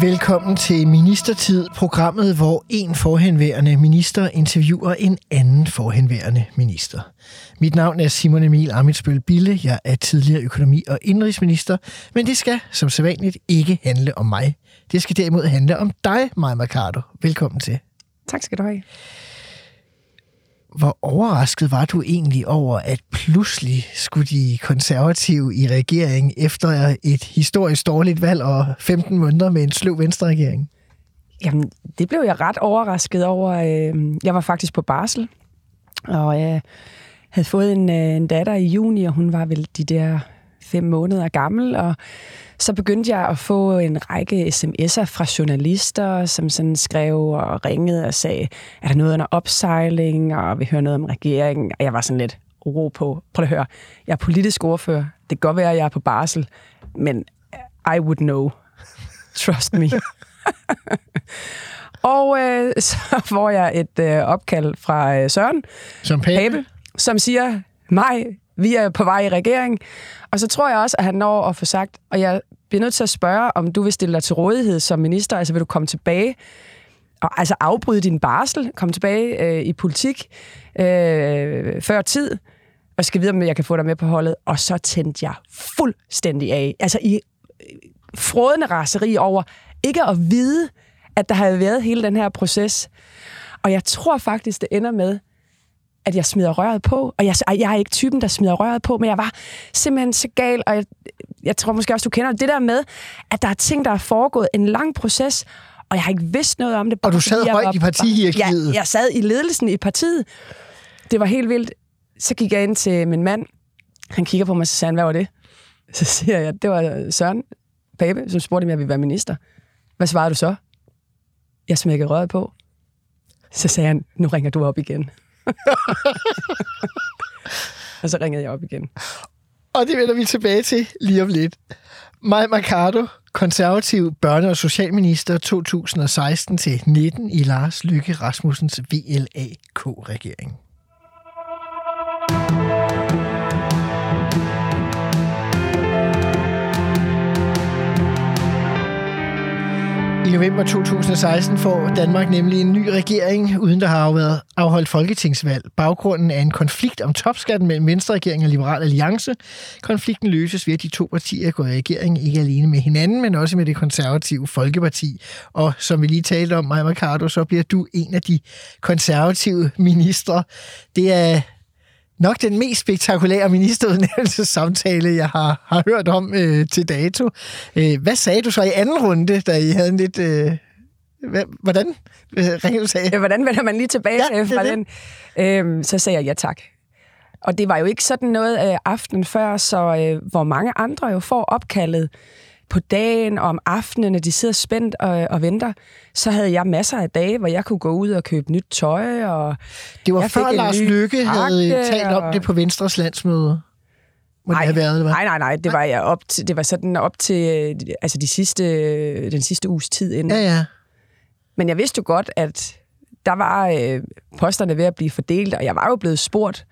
Velkommen til Ministertid, programmet, hvor en forhenværende minister interviewer en anden forhenværende minister. Mit navn er Simon Emil Amitsbøl Bille. Jeg er tidligere økonomi- og indrigsminister, men det skal som sædvanligt ikke handle om mig. Det skal derimod handle om dig, Maja Mercado. Velkommen til. Tak skal du have. Hvor overrasket var du egentlig over, at pludselig skulle de konservative i regering efter et historisk dårligt valg og 15 måneder med en sløv venstreregering? Jamen, det blev jeg ret overrasket over. Øh, jeg var faktisk på barsel, og jeg havde fået en, øh, en datter i juni, og hun var vel de der fem måneder gammel, og så begyndte jeg at få en række sms'er fra journalister, som sådan skrev og ringede og sagde, er der noget under opsejling, og vi hører noget om regeringen, og jeg var sådan lidt ro på. Prøv at høre, jeg er politisk ordfører. Det kan godt være, at jeg er på barsel, men I would know. Trust me. og øh, så får jeg et øh, opkald fra øh, Søren Som Pape? Pape, som siger, nej, vi er på vej i regering. Og så tror jeg også, at han når at få sagt, og jeg bliver nødt til at spørge, om du vil stille dig til rådighed som minister, altså vil du komme tilbage og altså afbryde din barsel, komme tilbage øh, i politik øh, før tid, og skal vide, om jeg kan få dig med på holdet. Og så tændte jeg fuldstændig af. Altså i øh, frådende raseri over ikke at vide, at der havde været hele den her proces. Og jeg tror faktisk, det ender med, at jeg smider røret på. Og jeg, jeg er ikke typen, der smider røret på, men jeg var simpelthen så gal, og jeg, jeg tror måske også, du kender det der med, at der er ting, der er foregået en lang proces, og jeg har ikke vidst noget om det. Og du sad jeg højt var- i partihierarkiet. Ja, jeg sad i ledelsen i partiet. Det var helt vildt. Så gik jeg ind til min mand. Han kigger på mig, og så siger han, hvad var det? Så siger jeg, det var Søren Pape, som spurgte, om jeg ville være minister. Hvad svarede du så? Jeg smækkede røret på. Så sagde han, nu ringer du op igen. og så ringede jeg op igen. Og det vender vi tilbage til lige om lidt. Maja Mercado, konservativ børne- og socialminister 2016-19 i Lars Lykke Rasmussens VLAK-regering. I november 2016 får Danmark nemlig en ny regering, uden der har været afholdt folketingsvalg. Baggrunden er en konflikt om topskatten mellem Venstre-regeringen og Liberal Alliance. Konflikten løses ved, at de to partier går i regering ikke alene med hinanden, men også med det konservative Folkeparti. Og som vi lige talte om, Maja Mercado, så bliver du en af de konservative ministre. Det er nok den mest spektakulære ministerudnævnelsessamtale, jeg har, har hørt om øh, til dato. Øh, hvad sagde du så i anden runde, da I havde en lidt... Øh, hvordan øh, sagde? Hvordan vender man lige tilbage Ja, er fra det. den? Øhm, så sagde jeg ja tak. Og det var jo ikke sådan noget øh, aftenen før, så øh, hvor mange andre jo får opkaldet på dagen og om aftenen, at de sidder spændt og, og venter, så havde jeg masser af dage, hvor jeg kunne gå ud og købe nyt tøj. Og Det var før Lars Lykke havde talt om det på Venstres landsmøde. Må det have været, eller hvad? nej, nej, nej, det var jeg op til, det var sådan op til altså de sidste, den sidste uges tid inden. Ja, ja. Men jeg vidste jo godt, at der var øh, posterne ved at blive fordelt, og jeg var jo blevet spurgt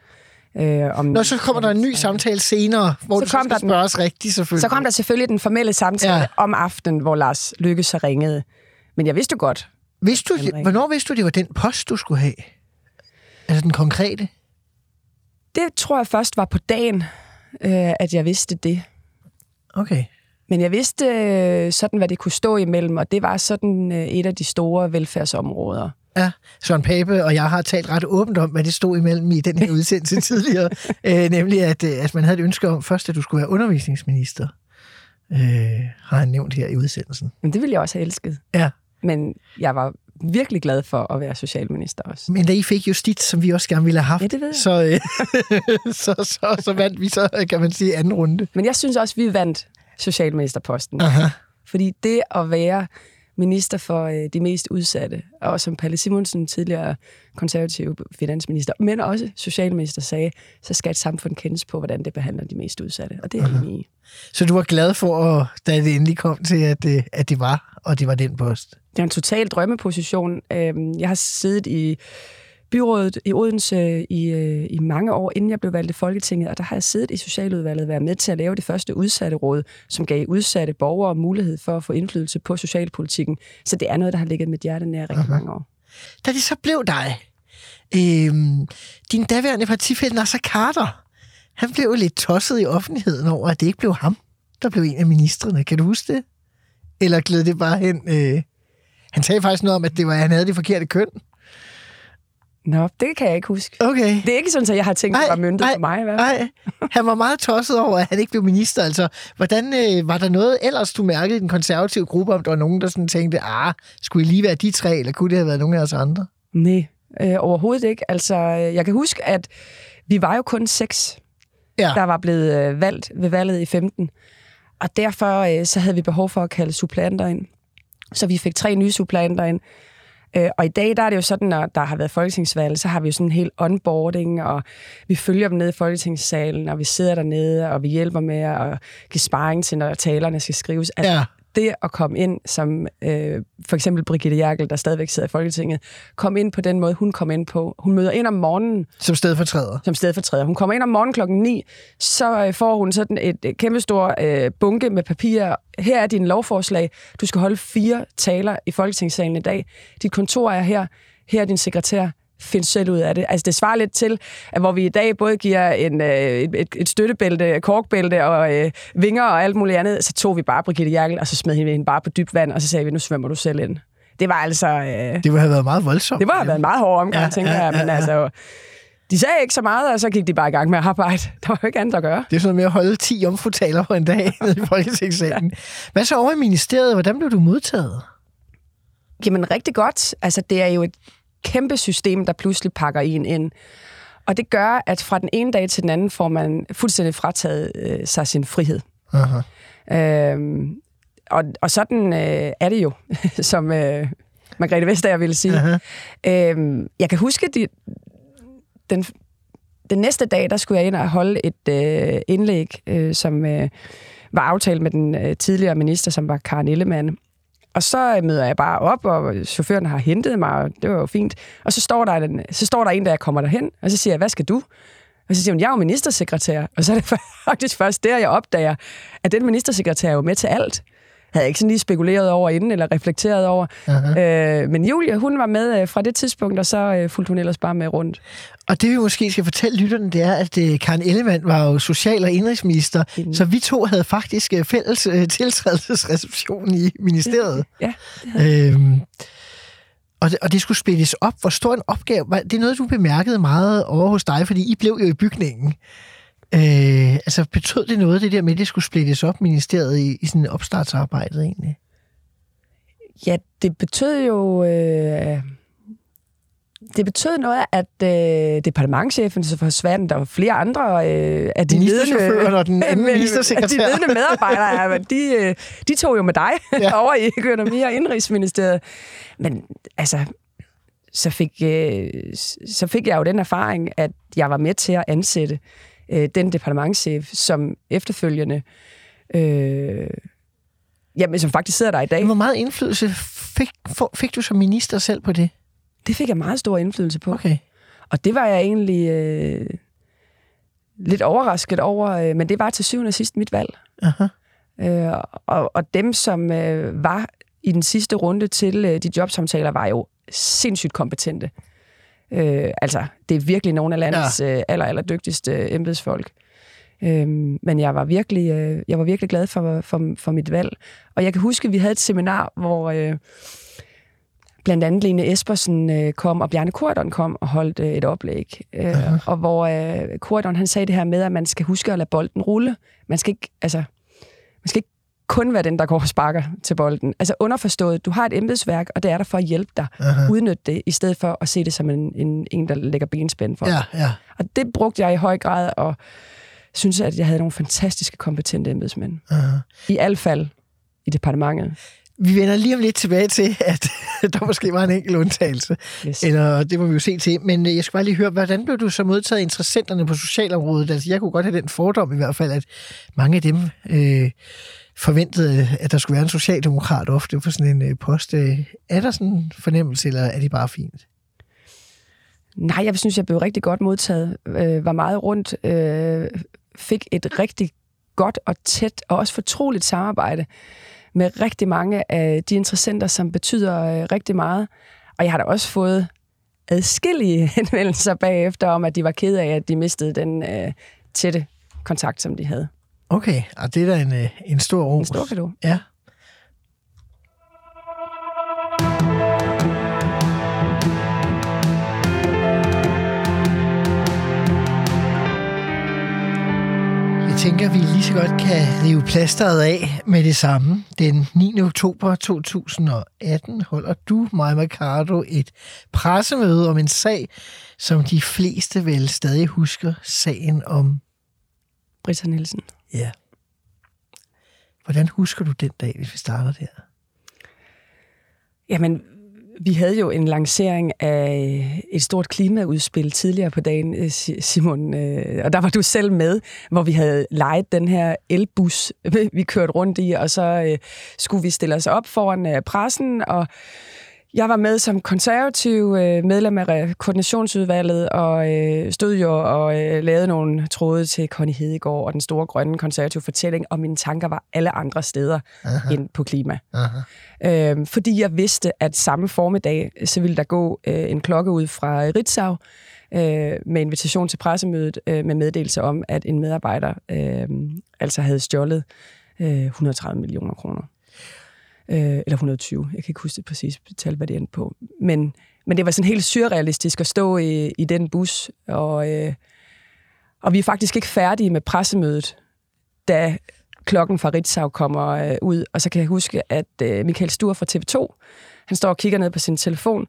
øh, om... Nå, så kommer der en ny samtale senere, hvor Så du så kom skal der den. spørges rigtigt, selvfølgelig. Så kom der selvfølgelig den formelle samtale Ja. om aftenen, hvor Lars Lykke så ringede. Men jeg vidste jo godt. Vidste du, Henrik. hvornår vidste du, det var den post, du skulle have? Altså den konkrete? Det tror jeg først var på dagen, øh, at jeg vidste det. Okay. Men jeg vidste øh, sådan, hvad det kunne stå imellem, og det var sådan øh, et af de store velfærdsområder. Ja, Søren Pape og jeg har talt ret åbent om, hvad det stod imellem i den her udsendelse tidligere. Øh, nemlig, at, øh, at man havde et ønske om først, at du skulle være undervisningsminister. Øh, har han nævnt her i udsendelsen. Men det ville jeg også have elsket. Ja. Men jeg var virkelig glad for at være socialminister også. Men da I fik justits, som vi også gerne ville have haft, Ja, så, øh, så, så, så vandt vi så, kan man sige, anden runde. Men jeg synes også, vi vandt socialministerposten. Aha. Fordi det at være minister for øh, de mest udsatte. Og som Palle Simonsen, tidligere konservativ finansminister, men også socialminister, sagde, så skal et samfund kendes på, hvordan det behandler de mest udsatte. Og det er jeg enig i. Så du var glad for, da det endelig kom til, at det, at det var, og det var den post? Det er en total drømmeposition. Øhm, Jeg har siddet i byrådet i Odense i, øh, i mange år, inden jeg blev valgt i Folketinget, og der har jeg siddet i Socialudvalget, været med til at lave det første udsatte råd, som gav udsatte borgere mulighed for at få indflydelse på socialpolitikken. Så det er noget, der har ligget mit hjerte nær rigtig mange år. Da det så blev dig, øhm, din daværende partifælle Nasser Carter, han blev jo lidt tosset i offentligheden over, at det ikke blev ham, der blev en af ministerne. Kan du huske det? Eller gled det bare hen? Øh... Han sagde faktisk noget om, at det var, at han havde det forkerte køn. Nå, det kan jeg ikke huske. Okay. Det er ikke sådan, at jeg har tænkt, at det var myndet mig. i hvert fald. Nej, han var meget tosset over, at han ikke blev minister. Altså, hvordan, øh, var der noget ellers, du mærkede i den konservative gruppe, om der var nogen, der sådan tænkte, ah, skulle I lige være de tre, eller kunne det have været nogen af os andre? Nej, øh, overhovedet ikke. Altså, øh, jeg kan huske, at vi var jo kun seks, Ja. der var blevet øh, valgt ved valget i 15. Og derfor øh, så havde vi behov for at kalde suppleanter ind. Så vi fik tre nye suppleanter ind. Øh, og i dag der er det jo sådan, når der har været folketingsvalg, så har vi jo sådan en hel onboarding, og vi følger dem ned i folketingssalen, og vi sidder dernede, og vi hjælper med at give sparring til, når talerne skal skrives. Altså, Ja det at komme ind som øh, for eksempel Brigitte Jerkel, der stadigvæk sidder i Folketinget, kom ind på den måde, hun kom ind på. Hun møder ind om morgenen, Som stedfortræder. som stedfortræder. Hun kommer ind om morgenen klokken 9, så øh, får hun sådan et øh, kæmpestor øh, bunke med papirer. Her er din lovforslag. Du skal holde fire taler i Folketingssalen i dag. Dit kontor er her. Her er din sekretær. Find selv ud af det. Altså, det svarer lidt til, at hvor vi i dag både giver en, øh, et, et, et støttebælte, korkbælte og øh, vinger og alt muligt andet, så tog vi bare Brigitte Jerkel, og så smed vi hende bare på dybt vand, og så sagde vi, nu svømmer du selv ind. Det var altså... Øh, Det ville have været meget voldsomt. det var været en meget hård omgang, Ja, ja, tænker ja, jeg. Men ja, ja. altså, de sagde ikke så meget, og så gik de bare i gang med at arbejde. Der var jo ikke andet at gøre. Det er sådan med at holde 10 jomfrutaler på en dag i Folketingssalen. Hvad så over i ministeriet? Hvordan blev du modtaget? Jamen rigtig godt. Altså, det er jo et kæmpe system, der pludselig pakker en ind. Og det gør, at fra den ene dag til den anden får man fuldstændig frataget øh, sig sin frihed. Aha. Øhm, og, og sådan øh, er det jo, som øh, Margrethe Vestager ville sige. Aha. Øhm, jeg kan huske, de, den, den næste dag, der skulle jeg ind og holde et øh, indlæg, øh, som øh, var aftalt med den øh, tidligere minister, som var Karen Ellemann. Og så møder jeg bare op, og chaufføren har hentet mig, og det var jo fint. Og så står der en, så står der en der kommer derhen, og så siger jeg, hvad skal du? Og så siger hun, jeg er jo ministersekretær. Og så er det faktisk først der, jeg opdager, at den ministersekretær er jo med til alt. Havde jeg ikke sådan lige spekuleret over inden, eller reflekteret over. Øh, men Julia, hun var med øh, fra det tidspunkt, og så øh, fulgte hun ellers bare med rundt. Og det vi måske skal fortælle lytterne, det er, at øh, Karen Ellemann var jo social- og indrigsminister, Mhm. så vi to havde faktisk øh, fælles øh, tiltrædelsesreception i ministeriet. Ja, Øhm, og, det, og det skulle splittes op. Hvor stor en opgave? Var, det er noget, du bemærkede meget over hos dig, fordi I blev jo i bygningen. Øh, altså betød det noget, det der med, at det skulle splittes op, ministeriet, i, i sådan opstartsarbejdet egentlig? ja det betød jo... Øh, det betød noget, at øh, departementchefen så forsvandt. Der var flere andre øh, af de Ministerchaufføren og den anden ministersekretær. De ledende medarbejdere, ja, de, øh, de tog jo med dig ja. over i økonomi- og indrigsministeriet. Men altså, så fik, øh, så fik jeg jo den erfaring, at jeg var med til at ansætte øh, den departementchef, som efterfølgende... Øh, jamen, som faktisk sidder der i dag. Hvor meget indflydelse fik, for, fik du som minister selv på det? Det fik jeg meget stor indflydelse på. Okay. Og det var jeg egentlig øh, lidt overrasket over, øh, men det var til syvende og sidst mit valg. Aha. Øh, og, og dem, som øh, var i den sidste runde til øh, de jobsamtaler, var jo sindssygt kompetente. Øh, altså, det er virkelig nogle af landets ja. øh, aller, aller dygtigste øh, embedsfolk. Øh, men jeg var virkelig, øh, jeg var virkelig glad for, for, for mit valg. Og jeg kan huske, at vi havde et seminar, hvor øh, blandt andet Lene Espersen øh, kom, og Bjarne Kordon kom og holdt øh, et oplæg. Øh, og hvor øh, Kordon, han sagde det her med, at man skal huske at lade bolden rulle. Man skal ikke, altså, man skal ikke kun være den, der går og sparker til bolden. Altså underforstået, du har et embedsværk, og det er der for at hjælpe dig. Aha. Udnytte det, i stedet for at se det som en, en, en der lægger benspænd for. Ja, ja. Og det brugte jeg i høj grad, og synes, at jeg havde nogle fantastiske, kompetente embedsmænd. Aha. I alle fald i departementet. Vi vender lige om lidt tilbage til, at der måske var en enkelt undtagelse. Yes. Eller det må vi jo se til. Men øh, jeg skal bare lige høre, hvordan blev du så modtaget interessenterne på socialområdet? Altså, jeg kunne godt have den fordom i hvert fald, at mange af dem øh, forventede, at der skulle være en socialdemokrat ofte på sådan en øh, post. Øh, er der sådan en fornemmelse, eller er det bare fint? Nej, jeg synes, jeg blev rigtig godt modtaget. Øh, var meget rundt. Øh, fik et rigtig godt og tæt og også fortroligt samarbejde med rigtig mange af de interessenter, som betyder øh, rigtig meget. Og jeg har da også fået adskillige henvendelser bagefter om, at de var ked af, at de mistede den øh, tætte kontakt, som de havde. Okay, og det er da en, øh, en stor ros. En stor kado. Ja. Tænker, vi lige så godt kan rive plasteret af med det samme. Den 9. oktober 2018 holder du, Maja Mercado, et pressemøde om en sag, som de fleste vel stadig husker, sagen om... Britta Nielsen. Ja. Hvordan husker du den dag, hvis vi starter der? Jamen, vi havde jo en lancering af et stort klimaudspil tidligere på dagen, øh, Simon, øh, og der var du selv med, hvor vi havde lejet den her elbus, vi kørte rundt i, og så øh, skulle vi stille os op foran pressen, og jeg var med som konservativ øh, medlem af koordinationsudvalget, og øh, stod jo og øh, lavede nogle tråde til Connie Hedegaard og den store grønne konservative fortælling, og mine tanker var alle andre steder Aha. end på klima. Aha. Øhm, fordi jeg vidste, at samme formiddag, så ville der gå øh, en klokke ud fra Ritzau øh, med invitation til pressemødet øh, med meddelelse om, at en medarbejder øh, altså havde stjålet øh, 130 millioner kroner. Øh, eller 120, jeg kan ikke huske det præcis tal, hvad det endte på. Men, men det var sådan helt surrealistisk at stå i, i den bus, og, øh, og vi er faktisk ikke færdige med pressemødet, da klokken fra Ritzau kommer øh, ud, og så kan jeg huske, at øh, Michael Stur fra TV2, han står og kigger ned på sin telefon,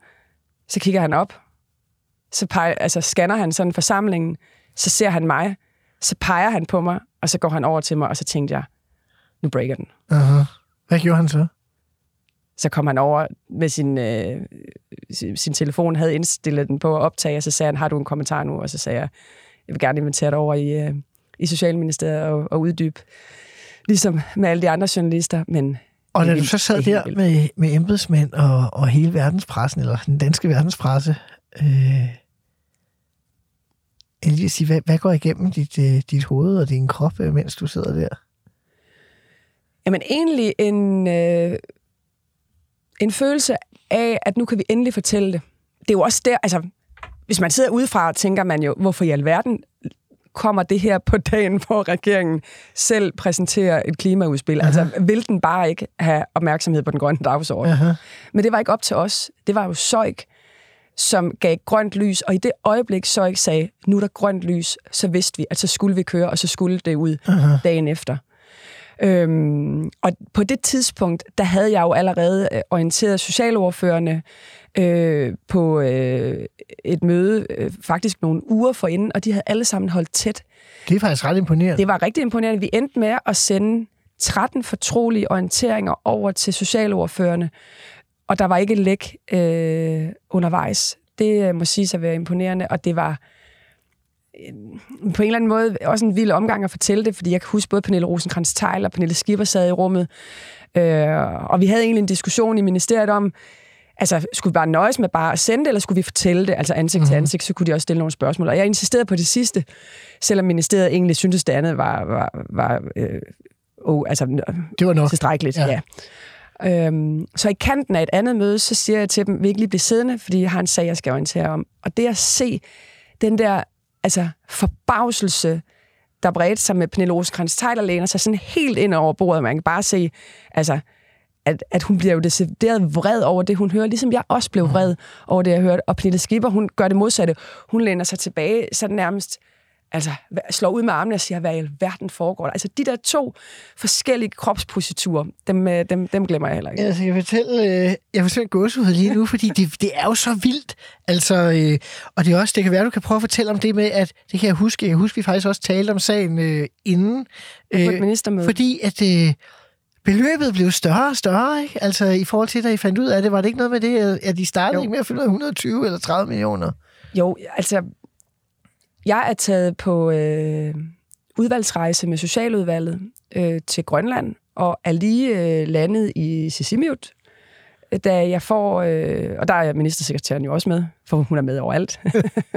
så kigger han op, så peger, altså scanner han sådan forsamlingen, så ser han mig, så peger han på mig, og så går han over til mig, og så tænkte jeg, nu breaker den. Aha. Hvad gjorde han så? Så kom han over med sin, øh, sin, sin telefon, havde indstillet den på at optage, og så sagde han, har du en kommentar nu? Og så sagde jeg, jeg vil gerne invitere dig over i, øh, i Socialministeriet og, og uddybe, ligesom med alle de andre journalister, men Og da du så sad er der med, med embedsmænd og, og hele verdenspressen, eller den danske verdenspresse, øh, at sige, hvad, hvad går igennem dit, øh, dit hoved og din krop, øh, mens du sidder der? Jamen egentlig en, øh, en følelse af, at nu kan vi endelig fortælle det. Det er jo også der, altså, hvis man sidder udefra, tænker man jo, hvorfor i alverden kommer det her på dagen, hvor regeringen selv præsenterer et klimaudspil. Altså, vil den bare ikke have opmærksomhed på den grønne dagsorden? Aha. Men det var ikke op til os. Det var jo Søjk, som gav grønt lys, og i det øjeblik Søjk sagde, nu er der grønt lys, så vidste vi, at så skulle vi køre, og så skulle det ud Aha. dagen efter. Øhm, og på det tidspunkt, der havde jeg jo allerede øh, orienteret socialordførende øh, på øh, et møde, øh, faktisk nogle uger forinden, og de havde alle sammen holdt tæt. Det er faktisk ret imponerende. Det var rigtig imponerende. Vi endte med at sende 13 fortrolige orienteringer over til socialordførende, og der var ikke læk øh, undervejs. Det øh, må sige at være imponerende, og det var på en eller anden måde også en vild omgang at fortælle det, fordi jeg kan huske både Pernille rosenkrantz teil og Pernille Skipper sad i rummet, øh, og vi havde egentlig en diskussion i ministeriet om, altså, skulle vi bare nøjes med bare at sende det, eller skulle vi fortælle det, altså ansigt til ansigt, så kunne de også stille nogle spørgsmål. Og jeg insisterede på det sidste, selvom ministeriet egentlig syntes, det andet var, var, var øh, oh, altså, Det var nok. tilstrækkeligt. Ja. Ja. Ja. Øhm, så i kanten af et andet møde, så siger jeg til dem, vi ikke lige blive siddende, fordi jeg har en sag, jeg skal orientere om. Og det at se den der altså, forbavselse, der bredte sig med Pernille rosenkrantz Tejler læner sig sådan helt ind over bordet. Man kan bare se, altså, at, at hun bliver jo decideret vred over det, hun hører, ligesom jeg også blev vred over det, jeg hørte. Og Pernille Skipper, hun gør det modsatte. Hun læner sig tilbage, sådan nærmest altså, slår ud med armene og siger, hvad i alverden foregår der? Altså, de der to forskellige kropspositurer, dem, øh, dem, dem glemmer jeg heller ikke. Altså, jeg fortælle, øh, jeg simpelthen gåsehud lige nu, fordi det, det er jo så vildt. Altså, øh, og det er også, det kan være, du kan prøve at fortælle om det med, at det kan jeg huske, jeg kan huske, vi faktisk også talte om sagen øh, inden. På et ministermøde. Fordi at øh, beløbet blev større og større, ikke? Altså i forhold til, da I fandt ud af det, var det ikke noget med det, at de startede Jo. ikke med at finde ud af 120 eller 30 millioner? Jo, altså, jeg er taget på øh, udvalgsrejse med Socialudvalget øh, til Grønland, og er lige øh, landet i Sisimiut, da jeg får, øh, og der er ministersekretæren jo også med, for hun er med overalt.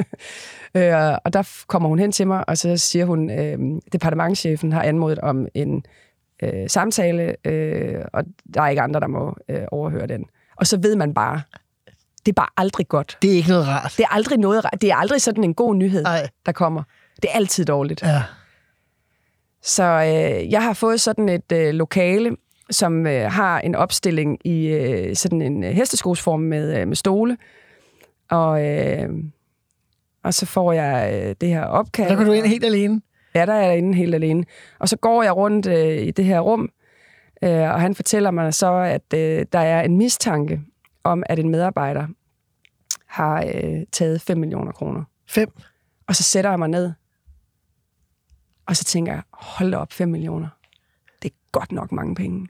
øh, og der kommer hun hen til mig, og så siger hun, øh, departementchefen har anmodet om en øh, samtale, øh, og der er ikke andre, der må øh, overhøre den. Og så ved man bare, det er bare aldrig godt. Det er ikke noget rart. Det er aldrig noget, det er aldrig sådan en god nyhed, Nej. der kommer. Det er altid dårligt. Ja. Så øh, jeg har fået sådan et øh, lokale, som øh, har en opstilling i øh, sådan en øh, hesteskosform med, øh, med stole. Og, øh, og så får jeg øh, det her opkald. Der går du ind helt alene. Ja, der er jeg inde helt alene. Og så går jeg rundt øh, i det her rum, øh, og han fortæller mig så, at øh, der er en mistanke om, at en medarbejder har øh, taget 5 millioner kroner. Fem. Og så sætter jeg mig ned, og så tænker jeg, hold da op, 5 millioner. Det er godt nok mange penge.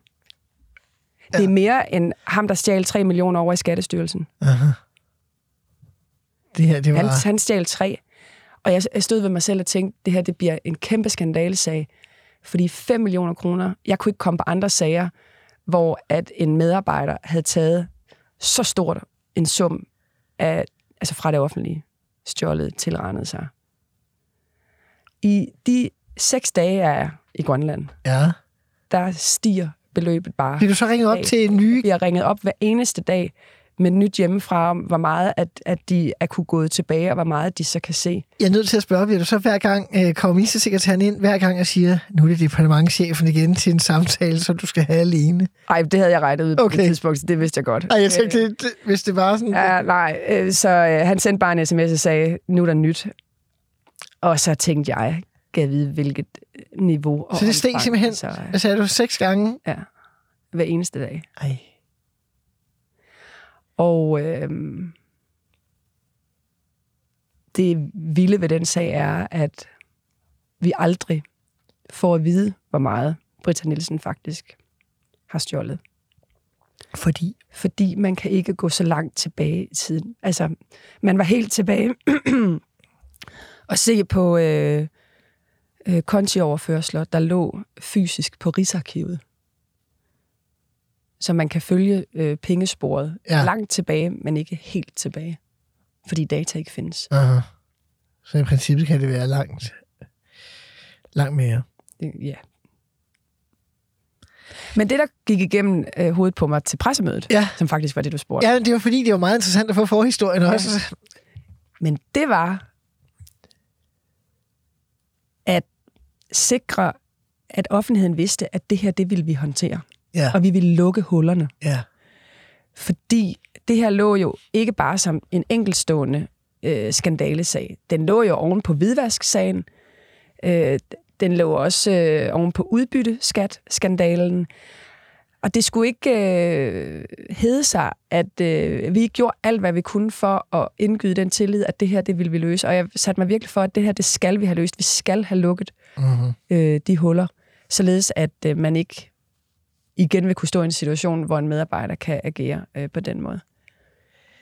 Ja. Det er mere end ham, der stjal 3 millioner over i Skattestyrelsen. Det her, det var... Han, han stjal 3. Og jeg, jeg stod ved mig selv og tænkte, det her det bliver en kæmpe skandalesag. Fordi 5 millioner kroner, jeg kunne ikke komme på andre sager, hvor at en medarbejder havde taget så stort en sum af, altså fra det offentlige, stjålet tilregnet sig. I de seks dage, jeg er i Grønland, Ja. der stiger beløbet bare. Bliver du så ringet op dag. til en ny... Vi har ringet op hver eneste dag med nyt hjemmefra hvor meget at, at de er kunne gå tilbage, og hvor meget de så kan se. Jeg er nødt til at spørge, bliver du så hver gang øh, kommer ministersekretæren ind, hver gang jeg siger, nu er det departementchefen igen til en samtale, som du skal have alene? Ej, det havde jeg regnet ud på Okay. det tidspunkt, så det vidste jeg godt. Ej, jeg tænkte, det, det, hvis det var sådan... Ja, nej, øh, så øh, han sendte bare en sms og sagde, nu er der nyt. Og så tænkte jeg, kan jeg vide, hvilket niveau og så det steg omfang, simpelthen, Så, øh, hvad sagde du, seks gange? ja, hver eneste dag. Ej. Og øh, det vilde ved den sag er, at vi aldrig får at vide, hvor meget Britta Nielsen faktisk har stjålet. Fordi? Fordi man kan ikke gå så langt tilbage i tiden. Altså, man var helt tilbage og se på øh, øh, kontioverførsler, der lå fysisk på Rigsarkivet. Så man kan følge øh, pengesporet Ja. ja. langt tilbage, men ikke helt tilbage. Fordi data ikke findes. Aha. Så i princippet kan det være langt, langt mere. Det- Ja. Men det, der gik igennem øh, hovedet på mig til pressemødet, Ja. som faktisk var det, du spurgte, Ja, men det var fordi, det var meget interessant at få forhistorien også. Men det var at sikre, at offentligheden vidste, at det her, det ville vi håndtere. Ja, Og vi ville lukke hullerne. ja. Fordi det her lå jo ikke bare som en enkeltstående øh, skandalesag. Den lå jo oven på hvidvasksagen. Øh, den lå også øh, oven på udbytteskat-skandalen. Og det skulle ikke øh, hedde sig, at øh, vi gjorde alt, hvad vi kunne for at indgyde den tillid, at det her, det ville vi løse. Og jeg satte mig virkelig for, at det her, det skal vi have løst. Vi skal have lukket Mm-hmm. øh, de huller, således at øh, man ikke igen vil kunne stå i en situation, hvor en medarbejder kan agere øh, på den måde.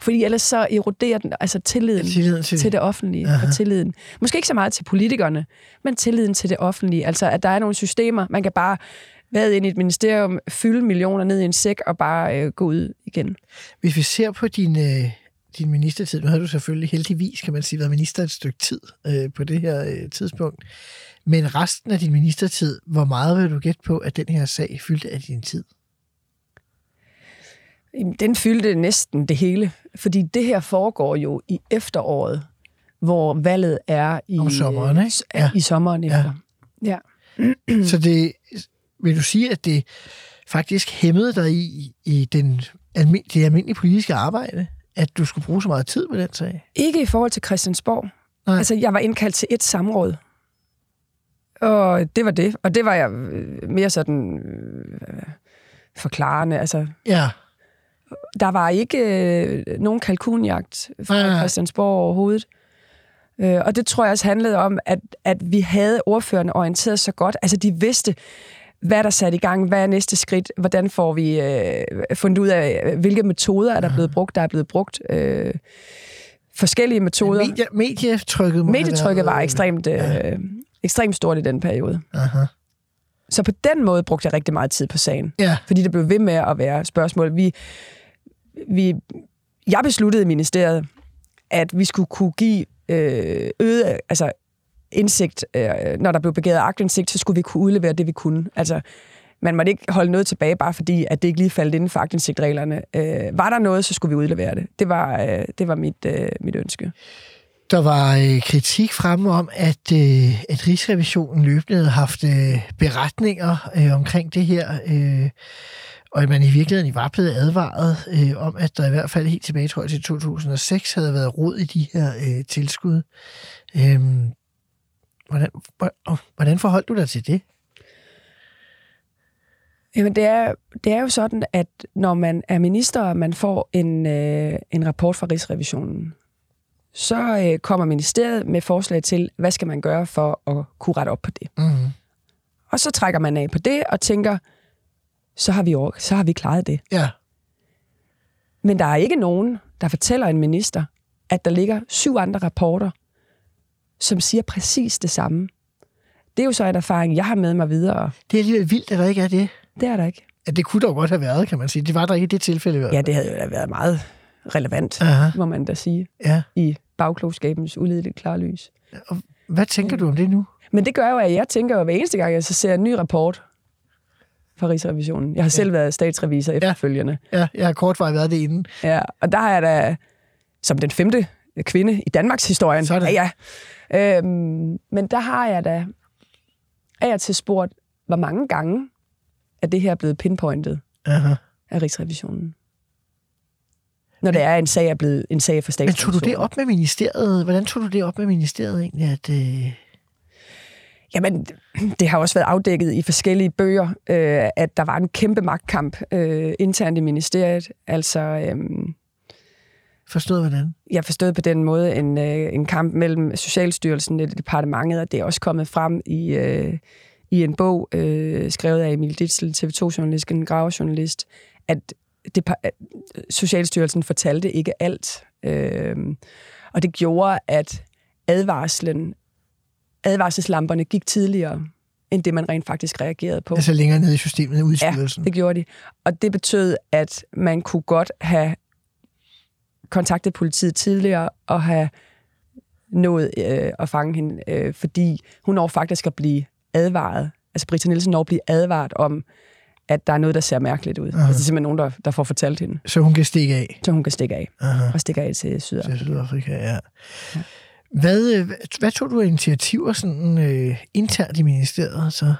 Fordi ellers så eroderer den, altså tilliden, Tilliden til- til det offentlige, Aha. og tilliden. Måske ikke så meget til politikerne, men tilliden til det offentlige. Altså, at der er nogle systemer, man kan bare være ind i et ministerium, fylde millioner ned i en sæk og bare øh, gå ud igen. Hvis vi ser på din, øh, din ministertid, nu har du selvfølgelig heldigvis, kan man sige, været minister et stykke tid øh, på det her øh, tidspunkt, men resten af din ministertid, hvor meget vil du gætte på, at den her sag fyldte af din tid? Jamen, Den fyldte næsten det hele, fordi det her foregår jo i efteråret, hvor valget er i, Om sommeren, ikke? Ja. i sommeren Ja. efter. Ja. Så det, vil du sige, at det faktisk hæmmede dig i, i den almin, det almindelige politiske arbejde, at du skulle bruge så meget tid på den sag? Ikke i forhold til Christiansborg. Nej. Altså, jeg var indkaldt til et samråd. Og det var det. Og det var jeg øh, mere sådan øh, forklarende. Altså, Ja, der var ikke øh, nogen kalkunjagt fra Nej. Christiansborg overhovedet. Øh, og det tror jeg også handlede om, at, at vi havde ordførerne orienteret så godt. Altså, de vidste, hvad er der sat i gang? Hvad er næste skridt? Hvordan får vi øh, fundet ud af, hvilke metoder er der blevet brugt? Der er blevet brugt øh, forskellige metoder. Medie, medietrykket Medietrykket var ekstremt, øh, ekstremt stort i den periode. Aha. Så på den måde brugte jeg rigtig meget tid på sagen. Ja, Fordi det blev ved med at være spørgsmål. Vi, vi, jeg besluttede i ministeriet, at vi skulle kunne give øh, øget altså, indsigt. Øh, når der blev begæret aktindsigt, så skulle vi kunne udlevere det, vi kunne. Altså, man måtte ikke holde noget tilbage, bare fordi, at det ikke lige faldt inden for aktindsigtreglerne. Øh, var der noget, så skulle vi udlevere det. Det var, øh, det var mit, øh, mit ønske. der var øh, kritik fremme om, at, øh, at Rigsrevisionen løbende havde haft øh, beretninger øh, omkring det her, øh, og at man i virkeligheden var blevet advaret øh, om, at der i hvert fald helt tilbage, tror jeg, til 2006 havde været rod i de her øh, tilskud. Øh, hvordan, hvor- hvordan forholdt du dig til det? Jamen, det er, det er jo sådan, at når man er minister, og man får en, øh, en rapport fra Rigsrevisionen, så øh, kommer ministeriet med forslag til, hvad skal man gøre for at kunne rette op på det. Mm-hmm. Og så trækker man af på det og tænker, så har vi, over, så har vi klaret det. Ja, Men der er ikke nogen, der fortæller en minister, at der ligger syv andre rapporter, som siger præcis det samme. Det er jo så en erfaring, jeg har med mig videre. det er alligevel vildt, at der ikke er det. Det er der ikke. At det kunne dog godt have været, kan man sige. Det var der ikke i det tilfælde. Ja, det havde jo da været meget relevant, Aha. må man da sige. ja. i bagklogskabens ulideligt klare lys. Hvad tænker du om det nu? Men det gør jo, at jeg tænker jo hver eneste gang, jeg så ser en ny rapport fra Rigsrevisionen. Jeg har selv været statsrevisor efterfølgende. Ja, jeg har kortvejt været det inden. Ja, og der har jeg da som den femte kvinde i Danmarks historien. Sådan. Ja, ja. Øhm, men der har jeg da af og til spurgt, hvor mange gange er det her blevet pinpointet Aha. af Rigsrevisionen? Når det er en sag er blevet en sag for Men statsrevisionen. tog du det op med ministeriet? Hvordan tog du det op med ministeriet egentlig? At, øh... Jamen, det har også været afdækket i forskellige bøger, øh, at der var en kæmpe magtkamp øh, internt i ministeriet. Altså, øh, Forstået hvordan? jeg forstod på den måde en, øh, en kamp mellem Socialstyrelsen og departementet, og det er også kommet frem i, øh, i en bog, øh, skrevet af Emil Ditzel, TV2-journalist, en gravejournalist, at det, Socialstyrelsen fortalte ikke alt. Øh, og det gjorde, at advarslen, advarselslamperne gik tidligere, end det man rent faktisk reagerede på. Altså længere nede i systemet, ude i styrelsen. Det gjorde de. Og det betød, at man kunne godt have kontaktet politiet tidligere og have nået øh, at fange hende, øh, fordi hun når faktisk at blive advaret. Altså Britta Nielsen når at blive advaret om, at der er noget, der ser mærkeligt ud. Altså, det er simpelthen nogen, der, der får fortalt hende, Så hun kan stikke af så hun kan stikke af. Aha. Og stikke af til Sydafrika. til Sydafrika, ja. Hvad, øh, hvad tog du af initiativer sådan, øh, internt i ministeriet? Så?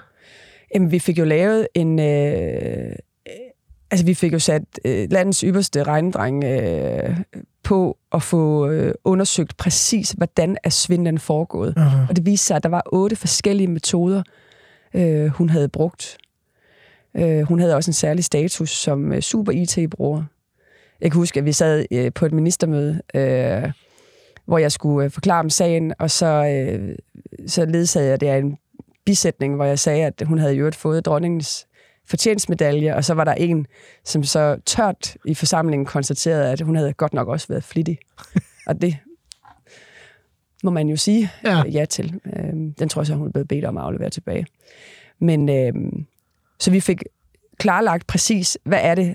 Jamen, vi fik jo lavet en... Øh, altså, vi fik jo sat øh, landets ypperste regnedreng øh, på at få øh, undersøgt præcis, hvordan er svindlen foregået. Uh-huh. Og det viste sig, at der var otte forskellige metoder, øh, hun havde brugt. Øh, hun havde også en særlig status som øh, super IT-bruger. Jeg kan huske, at vi sad øh, på et ministermøde, øh, hvor jeg skulle øh, forklare om sagen, og så, øh, så ledsagede jeg det af en bisætning, hvor jeg sagde, at hun havde i øvrigt fået dronningens fortjensmedalje, og så var der en, som så tørt i forsamlingen konstaterede, at hun havde godt nok også været flittig. og det må man jo sige Ja. ja, ja til. Øhm, Den tror jeg så, hun er blevet bedt om at aflevere tilbage. Men øhm, så vi fik klarlagt præcis, hvad er det,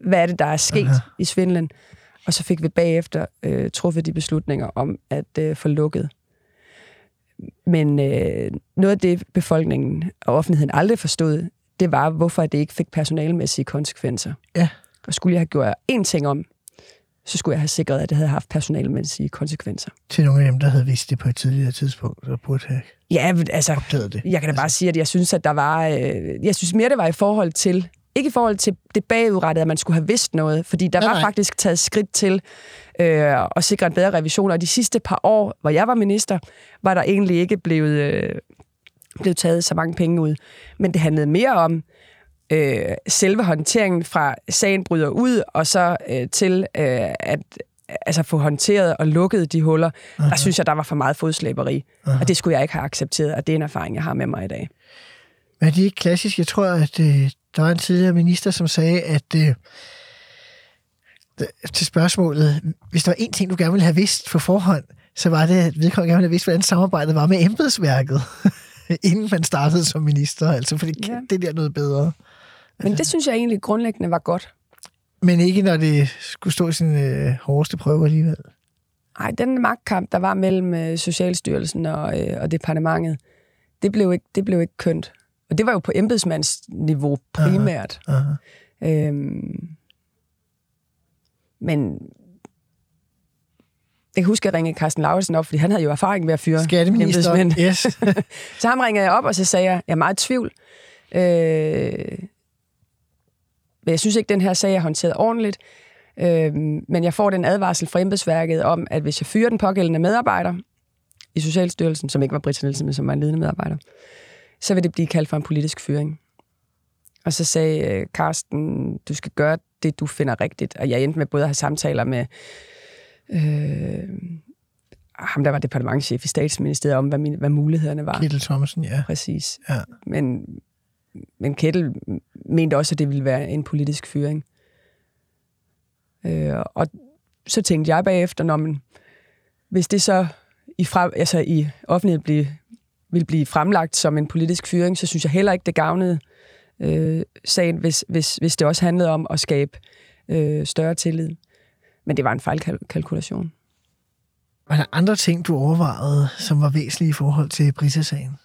hvad er det, der er sket Aha. i svindlen. Og så fik vi bagefter øh, truffet de beslutninger om at øh, få lukket. Men øh, noget af det, befolkningen og offentligheden aldrig forstod, det var, hvorfor det ikke fik personalmæssige konsekvenser. Ja. Og skulle jeg have gjort én ting om, så skulle jeg have sikret, at det havde haft personalmæssige konsekvenser. Til nogle af dem, der havde vidst det på et tidligere tidspunkt, og burde have Ja, altså, opdaget det. jeg kan da bare sige, at jeg synes, at der var... Øh, jeg synes mere, det var i forhold til... Ikke i forhold til det bagudrettede, at man skulle have vidst noget, fordi der Nej, var nej. faktisk taget skridt til øh, at sikre en bedre revision, og de sidste par år, hvor jeg var minister, var der egentlig ikke blevet, øh, blevet taget så mange penge ud. Men det handlede mere om øh, selve håndteringen fra sagen bryder ud, og så øh, til øh, at altså få håndteret og lukket de huller, Aha. der synes jeg, der var for meget fodslæberi. Og det skulle jeg ikke have accepteret, og det er en erfaring, jeg har med mig i dag. Men er de ikke klassisk? Jeg tror, at øh, der var en tidligere minister, som sagde, at øh, til spørgsmålet, hvis der var en ting, du gerne ville have vidst på forhånd, så var det, at vedkommende gerne ville have vidst, hvordan samarbejdet var med embedsværket, inden man startede som minister. Altså, fordi Ja. det der er noget bedre. Men det synes jeg egentlig grundlæggende var godt. Men ikke, når det skulle stå i sin øh, hårdeste prøve alligevel. Nej, den magtkamp, der var mellem øh, Socialstyrelsen og, øh, og departementet, det blev, ikke, det blev ikke kønt. Og det var jo på embedsmandsniveau primært. Aha. Øhm, men jeg kan huske, at jeg ringede Carsten Lauritsen op, fordi han havde jo erfaring med at fyre embedsmænd. Yes. Så ham ringede jeg op, og så sagde jeg, jeg er meget i tvivl. Øh, men jeg synes ikke, den her sag er håndteret ordentligt. Øh, men jeg får den advarsel fra embedsværket om, at hvis jeg fyrer den pågældende medarbejder i Socialstyrelsen, som ikke var Britta Nielsen, men som var en ledende medarbejder, så vil det blive kaldt for en politisk fyring. Og så sagde øh, Carsten, du skal gøre det, du finder rigtigt. Og jeg endte med både at have samtaler med øh, ham, der var departementchef i statsministeriet, om, hvad, mine, hvad mulighederne var. Kittel Thomsen, ja. Præcis. Ja. Men, men Kettel mente også, at det ville være en politisk fyring. Øh, og så tænkte jeg bagefter, når man, hvis det så i, fra, altså i offentligheden blive, vil blive fremlagt som en politisk fyring, så synes jeg heller ikke, det gavnede øh, sagen, hvis, hvis, hvis det også handlede om at skabe øh, større tillid. Men det var en fejlkalkulation. Var der andre ting, du overvejede, som var væsentlige i forhold til Brita-sagen?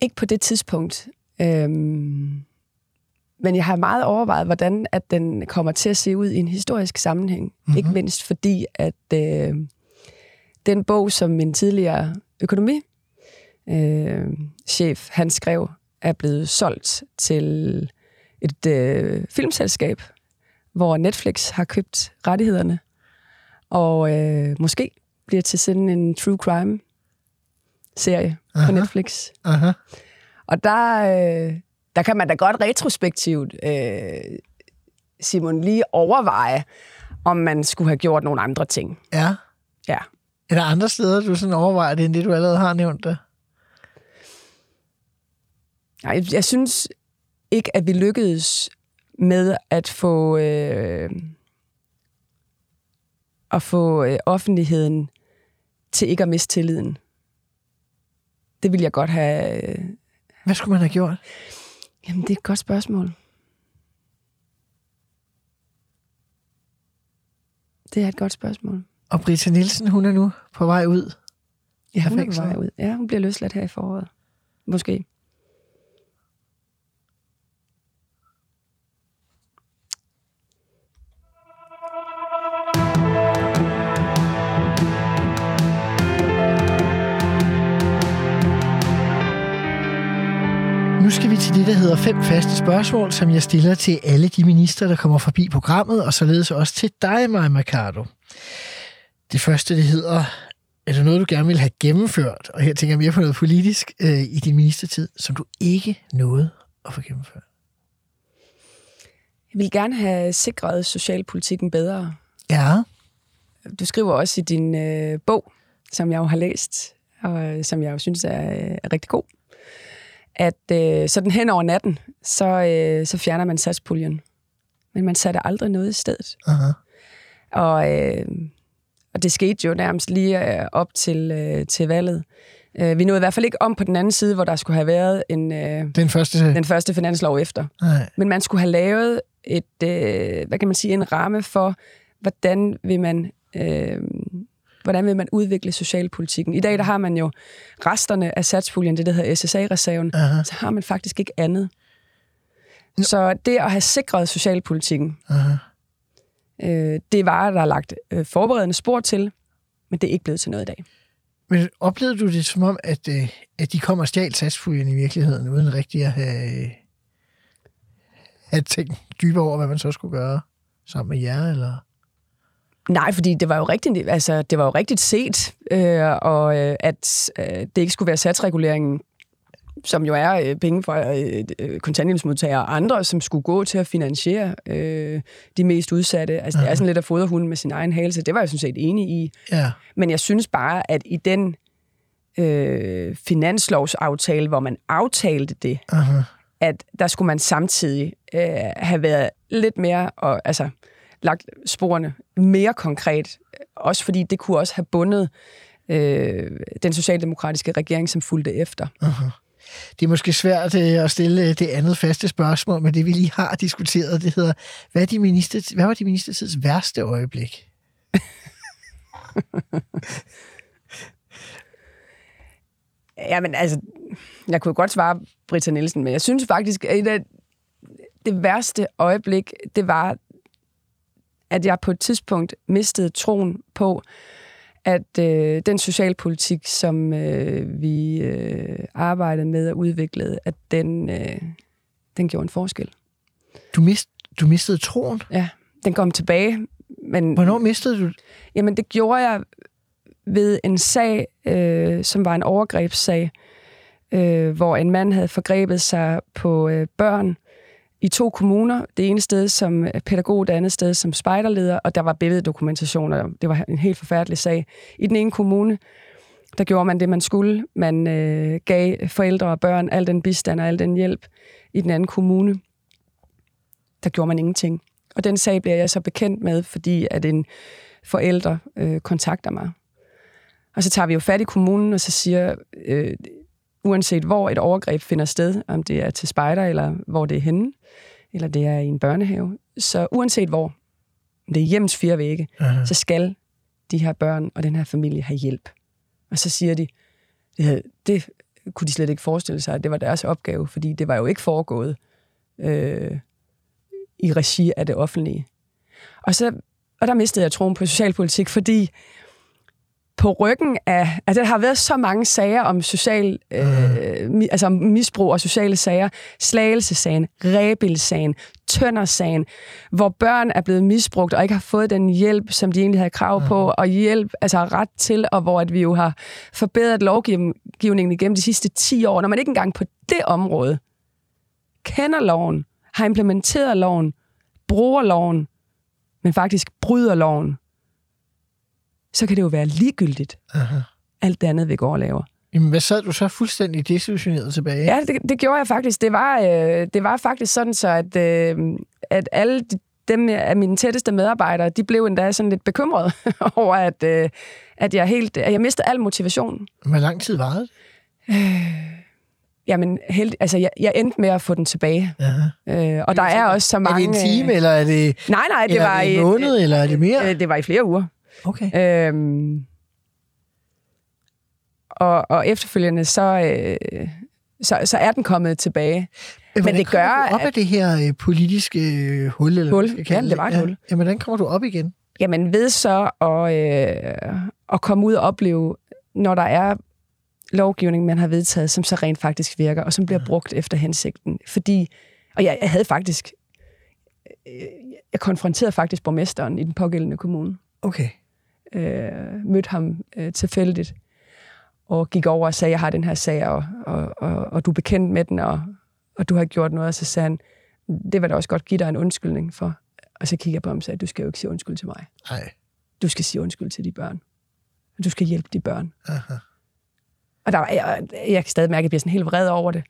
Ikke på det tidspunkt. Øhm, men jeg har meget overvejet, hvordan at den kommer til at se ud i en historisk sammenhæng. Mm-hmm. Ikke mindst fordi, at øh, den bog, som min tidligere økonomi øh, chef, han skrev, er blevet solgt til et øh, filmselskab, hvor Netflix har købt rettighederne, og øh, måske bliver til sådan en true crime serie på Netflix. Aha. Og der, øh, der kan man da godt retrospektivt, øh, Simon, lige overveje, om man skulle have gjort nogle andre ting. Ja. Ja. Er der andre steder, du sådan overvejer det, end det, du allerede har nævnt der? Nej, Jeg, synes ikke, at vi lykkedes med at få, øh, at få øh, offentligheden til ikke at miste tilliden. Det vil jeg godt have... Øh, Hvad skulle man have gjort? jamen, det er et godt spørgsmål. Det er et godt spørgsmål. Og Britta Nielsen, hun er nu på vej ud. Ja, hun er på vej ud. Ja, hun bliver løsladt her i foråret. Måske. Nu skal vi til det, der hedder fem faste spørgsmål, som jeg stiller til alle de minister, der kommer forbi programmet, og således også til dig, Maja Mercado. Det første, det hedder, er der noget, du gerne vil have gennemført, og her tænker jeg mere på noget politisk øh, i din ministertid, som du ikke nåede at få gennemført? Jeg vil gerne have sikret socialpolitikken bedre. Ja, Du skriver også i din øh, bog, som jeg jo har læst, og øh, som jeg jo synes er, øh, er rigtig god, at øh, sådan hen over natten, så, øh, så fjerner man satspuljen. Men man satte aldrig noget i stedet. aha. Og, øh, og det skete jo nærmest lige øh, op til, øh, til valget. Øh, vi nåede i hvert fald ikke om på den anden side, hvor der skulle have været en, øh, Den første... den første finanslov efter. Nej. Men man skulle have lavet et, øh, hvad kan man sige, en ramme for, hvordan vil man, øh, hvordan vil man udvikle socialpolitikken. I dag der har man jo resterne af satspuljen, det der hedder SSA-reserven, Aha. så har man faktisk ikke andet. Så det at have sikret socialpolitikken, Aha. Øh, det var der er lagt øh, forberedende spor til, men det er ikke blevet til noget i dag. Men oplevede du det som om, at, øh, at de kommer og stjal satspuljen i virkeligheden, uden rigtig at have, have tænkt dybere over, hvad man så skulle gøre sammen med jer? Eller? Nej, fordi det var jo rigtigt, altså, det var jo rigtigt set, øh, og øh, at øh, det ikke skulle være satsreguleringen, som jo er øh, penge fra øh, øh, kontanthjælpsmodtagere og andre, som skulle gå til at finansiere øh, de mest udsatte. Altså, det er sådan lidt at fodre hunden med sin egen hale, så det var jeg sådan set enig i. Ja. Men jeg synes bare, at i den øh, finanslovsaftale, hvor man aftalte det, Aha. at der skulle man samtidig øh, have været lidt mere, og altså lagt sporene mere konkret, også fordi det kunne også have bundet øh, den socialdemokratiske regering, som fulgte efter. Det er måske svært øh, at stille øh, det andet faste spørgsmål, men det vi lige har diskuteret, det hedder, hvad, er de minister, hvad var de ministertids værste øjeblik? Jamen altså, jeg kunne godt svare Britta Nielsen, men jeg synes faktisk, at et af det værste øjeblik, det var, at jeg på et tidspunkt mistede troen på, at øh, den socialpolitik, som øh, vi øh, arbejdede med og udviklede, at den, øh, den gjorde en forskel. Du, mist, du mistede troen. Ja, den kom tilbage. Men, Hvornår mistede du? Jamen, det gjorde jeg ved en sag, øh, som var en overgrebssag, øh, hvor en mand havde forgrebet sig på øh, børn i to kommuner. Det ene sted som øh, pædagog, det andet sted som spejderleder, og der var billeddokumentation, og det var en helt forfærdelig sag. I den ene kommune, der gjorde man det, man skulle. Man øh, gav forældre og børn al den bistand og al den hjælp. I den anden kommune, der gjorde man ingenting. Og den sag bliver jeg så bekendt med, fordi at en forælder øh, kontakter mig. Og så tager vi jo fat i kommunen, og så siger, øh, uanset hvor et overgreb finder sted, om det er til spejder, eller hvor det er henne, eller det er i en børnehave, så uanset hvor, om det er hjemmes fire vægge, Aha. så skal de her børn og den her familie have hjælp. Og så siger de, det, det kunne de slet ikke forestille sig, at det var deres opgave, fordi det var jo ikke foregået øh, i regi af det offentlige. Og, så, og der mistede jeg troen på socialpolitik, fordi på ryggen af... Altså, der har været så mange sager om social, øh, mi, altså om misbrug og sociale sager. Slagelsesagen, Rebilsagen, Tøndersagen, hvor børn er blevet misbrugt og ikke har fået den hjælp, som de egentlig havde krav på, og hjælp, altså ret til, og hvor at vi jo har forbedret lovgivningen igennem de sidste 10 år. Når man ikke engang på det område kender loven, har implementeret loven, bruger loven, men faktisk bryder loven, så kan det jo være ligegyldigt, Aha. alt det andet, vi går og laver. Jamen, hvad sad du så fuldstændig desillusioneret tilbage? Ja, det, det gjorde jeg faktisk. Det var, øh, det var faktisk sådan, så at, øh, at alle de, dem af mine tætteste medarbejdere, de blev endda sådan lidt bekymrede over, at, øh, at jeg helt, at jeg mistede al motivation. Hvor lang tid var det? Jamen, held, altså, jeg, jeg endte med at få den tilbage. Aha. Øh, og der er også så Er mange... det en time, eller er det, øh, Nej, nej, det eller var er det en måned, eller er det mere? Øh, det var i flere uger. Okay. Øhm, og, og efterfølgende, så, øh, så, så er den kommet tilbage. Men det gør, du op at- af det her øh, politiske øh, hul? Eller Hul. Ja, det var et hul. Ja, hvordan kommer du op igen? Jamen ved så at, øh, at komme ud og opleve, når der er lovgivning, man har vedtaget, som så rent faktisk virker, og som bliver brugt efter hensigten. Fordi, og jeg, jeg havde faktisk, øh, jeg konfronterede faktisk borgmesteren i den pågældende kommune. Okay. Øh, mødte ham øh, tilfældigt, og gik over og sagde, jeg har den her sag, og, og, og, og du er bekendt med den, og, og du har gjort noget, og så sagde han, det vil da også godt give dig en undskyldning for. Og så kiggede jeg på ham og sagde, du skal jo ikke sige undskyld til mig. Nej. Du skal sige undskyld til de børn. Du skal hjælpe de børn. Aha. Og der var, jeg, jeg kan stadig mærke, at jeg bliver sådan helt vred over det.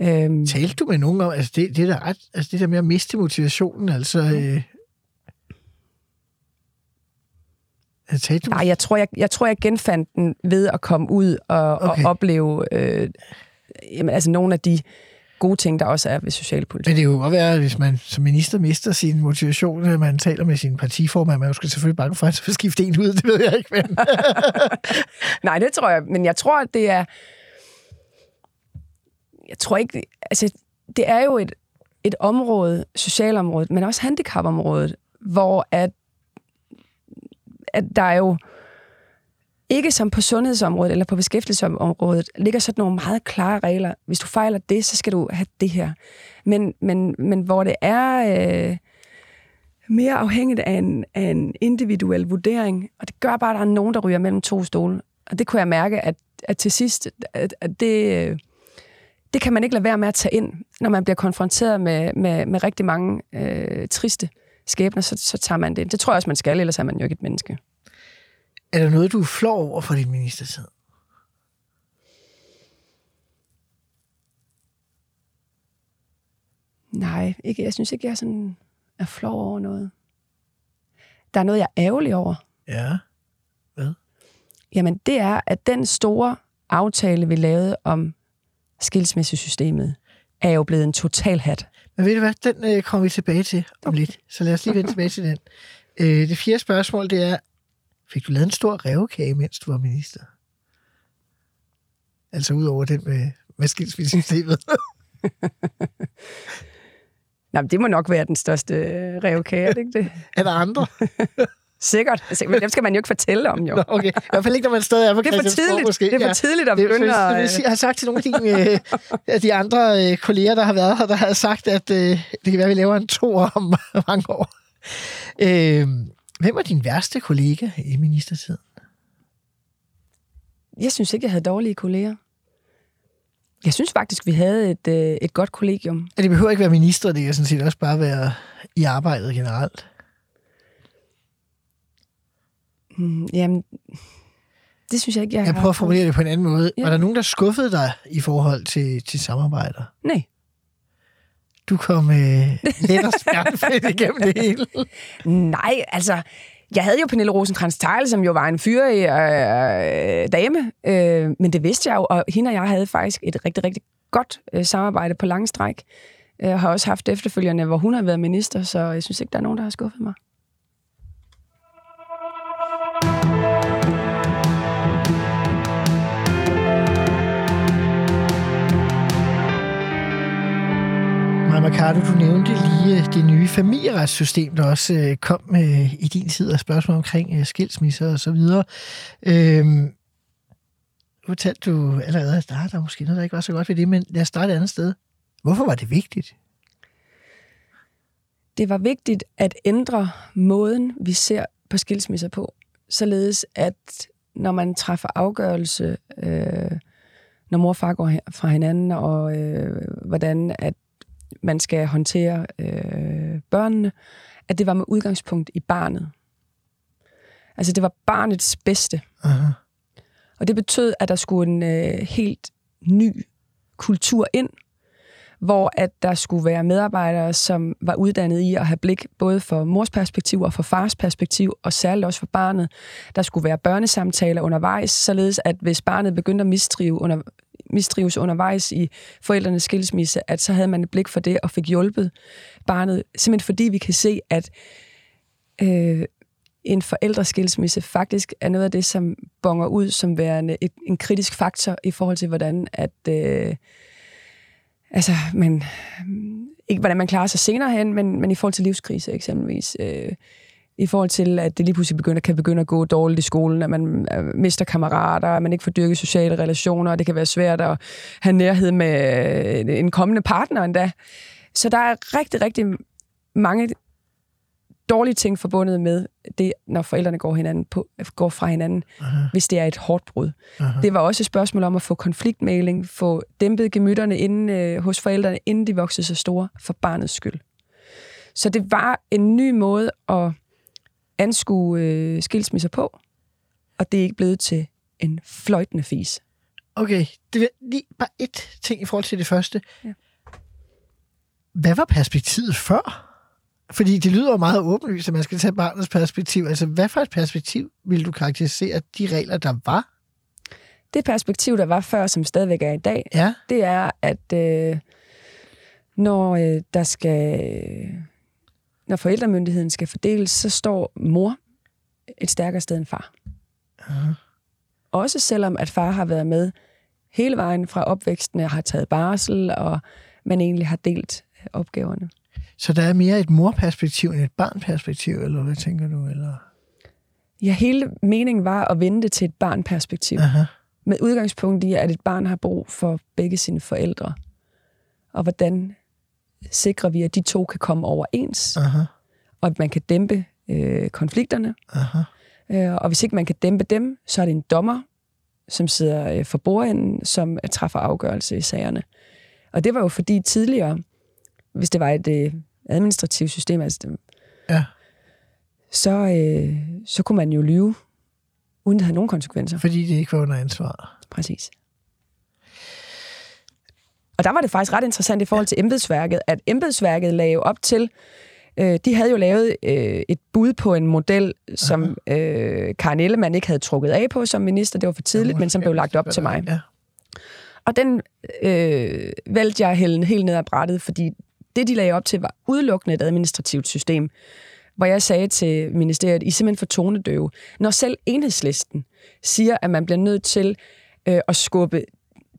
Øhm, Talte du med nogen om, altså det, det, der ret, altså det der med at miste motivationen, altså... Øh, altså, talte nej, jeg tror jeg, jeg tror, jeg genfandt den ved at komme ud og, okay. Og opleve øh, jamen, altså nogle af de gode ting, der også er ved socialpolitik. Men det kunne godt være, hvis man som minister mister sin motivation, at man taler med sin partiformand, man er jo selvfølgelig bange for, at så skifte en ud, det ved jeg ikke, men... Nej, det tror jeg. Men jeg tror, det er... Jeg tror ikke... Altså, det er jo et, et område, socialområdet, men også handicapområdet, hvor at, at der er jo ikke som på sundhedsområdet eller på beskæftigelsesområdet, ligger sådan nogle meget klare regler. Hvis du fejler det, så skal du have det her. Men, men, men hvor det er øh, mere afhængigt af en, af en individuel vurdering, og det gør bare, at der er nogen, der ryger mellem to stole. Og det kunne jeg mærke, at, at til sidst, at, at det, øh, det kan man ikke lade være med at tage ind, når man bliver konfronteret med, med, med rigtig mange øh, triste skæbner, så, så tager man det. Det tror jeg også, man skal, ellers er man jo ikke et menneske. Er der noget, du er flov over for din ministertid? Nej, ikke. jeg synes ikke, jeg sådan er flov over noget. Der er noget, jeg er ærgerlig over. Ja, hvad? Jamen, det er, at den store aftale, vi lavede om skilsmissesystemet, er jo blevet en total hat. Men ved du hvad, den øh, kommer vi tilbage til om okay. lidt. Så lad os lige vende tilbage til den. Øh, det fjerde spørgsmål, det er, fik du lavet en stor revkage, mens du var minister? Altså ud over den med, med skilsmissesystemet. Nej, men det må nok være den største revkage, ikke det? er der andre? Sikkert. Altså, Men dem skal man jo ikke fortælle om, jo. Nå, okay. I hvert fald ikke, når man stadig er på Det er for tidligt. måske. Det er for Ja. tidligt at begynde det, at... jeg har sagt til nogle af de, øh, af de andre øh, kolleger, der har været her, der har sagt, at øh, det kan være, at vi laver en to om mange år. Øh, hvem var din værste kollega i ministertiden? Jeg synes ikke, jeg havde dårlige kolleger. Jeg synes faktisk, vi havde et, øh, et godt kollegium. Ja, det behøver ikke være minister, det kan sådan set også bare være i arbejdet generelt. Mm, jamen, det synes jeg ikke, jeg, Jeg har prøver at formulere det på en anden måde. Ja. Var der nogen, der skuffede dig i forhold til, til samarbejder? Nej. Du kom øh, let og smertefrit igennem det hele. Nej, altså... Jeg havde jo Pernille rosenkrantz teil som jo var en fyre øh, dame, øh, men det vidste jeg jo, og hende og jeg havde faktisk et rigtig, rigtig godt øh, samarbejde på lange stræk. Jeg har også haft efterfølgende, hvor hun har været minister, så jeg synes ikke, der er nogen, der har skuffet mig. Mercado, du nævnte lige øh, det nye familieretssystem, der også øh, kom med i din tid af spørgsmål omkring skilsmisser og så videre. Øhm, nu fortalte du allerede, at der er der måske noget, der ikke var så godt ved det, men lad os starte et andet sted. Hvorfor var det vigtigt? Det var vigtigt at ændre måden, vi ser på skilsmisser på, således at når man træffer afgørelse, øh, når mor og far går fra hinanden, og øh, hvordan at man skal håndtere øh, børnene, at det var med udgangspunkt i barnet. Altså det var barnets bedste. Aha. Og det betød, at der skulle en øh, helt ny kultur ind, hvor at der skulle være medarbejdere, som var uddannet i at have blik både for mors perspektiv og for fars perspektiv, og særligt også for barnet. Der skulle være børnesamtaler undervejs, således at hvis barnet begyndte at mistrive under, mistrives undervejs i forældrenes skilsmisse, at så havde man et blik for det og fik hjulpet barnet. Simpelthen fordi vi kan se, at øh, en forældreskilsmisse faktisk er noget af det, som bonger ud som værende et, en kritisk faktor i forhold til, hvordan at øh, altså, man, ikke hvordan man klarer sig senere hen, men, men i forhold til livskrise eksempelvis. Øh, i forhold til, at det lige pludselig begynder, kan begynde at gå dårligt i skolen, at man øh, mister kammerater, at man ikke får dyrket sociale relationer, og det kan være svært at have nærhed med øh, en kommende partner endda. Så der er rigtig, rigtig mange dårlige ting forbundet med det, når forældrene går, hinanden på, går fra hinanden, Aha. hvis det er et hårdt brud. Aha. Det var også et spørgsmål om at få konfliktmæling, få dæmpet gemytterne inden, øh, hos forældrene, inden de voksede så store, for barnets skyld. Så det var en ny måde at anskue øh, skilsmisser på, og det er ikke blevet til en fløjtende fis. Okay, det vil lige bare et ting i forhold til det første. Ja. Hvad var perspektivet før? Fordi det lyder jo meget åbenlyst, at man skal tage barnets perspektiv. Altså, hvad for et perspektiv vil du karakterisere de regler, der var? Det perspektiv, der var før, som stadigvæk er i dag, Ja, det er, at øh, når øh, der skal, når forældremyndigheden skal fordeles, så står mor et stærkere sted end far. Aha. Også selvom at far har været med hele vejen fra opvæksten og har taget barsel, og man egentlig har delt øh, opgaverne. så der er mere et morperspektiv end et barnperspektiv, eller hvad tænker du? Eller? Ja, hele meningen var at vende det til et barnperspektiv. Aha. Med udgangspunkt i, at et barn har brug for begge sine forældre. Og hvordan sikrer vi, at de to kan komme overens, Aha. og at man kan dæmpe øh, konflikterne. Aha. Øh, og hvis ikke man kan dæmpe dem, så er det en dommer, som sidder øh, for bordenden, som øh, træffer afgørelse i sagerne. Og det var jo fordi tidligere, hvis det var et øh, administrativt system, altså, det- Ja, så, øh, så kunne man jo lyve, uden det havde nogen konsekvenser. fordi det ikke var under ansvar. Præcis. Og der var det faktisk ret interessant i forhold til embedsværket, at embedsværket lagde op til, øh, de havde jo lavet øh, et bud på en model, som øh, Karen Ellemann ikke havde trukket af på som minister. Det var for tidligt, men som blev lagt op til mig. Ja. Og den øh, valgte jeg at hælde helt ned ad brættet, fordi det, de lagde op til, var udelukkende et administrativt system, hvor jeg sagde til ministeriet, I er simpelthen for tonedøve. Når selv enhedslisten siger, at man bliver nødt til øh, at skubbe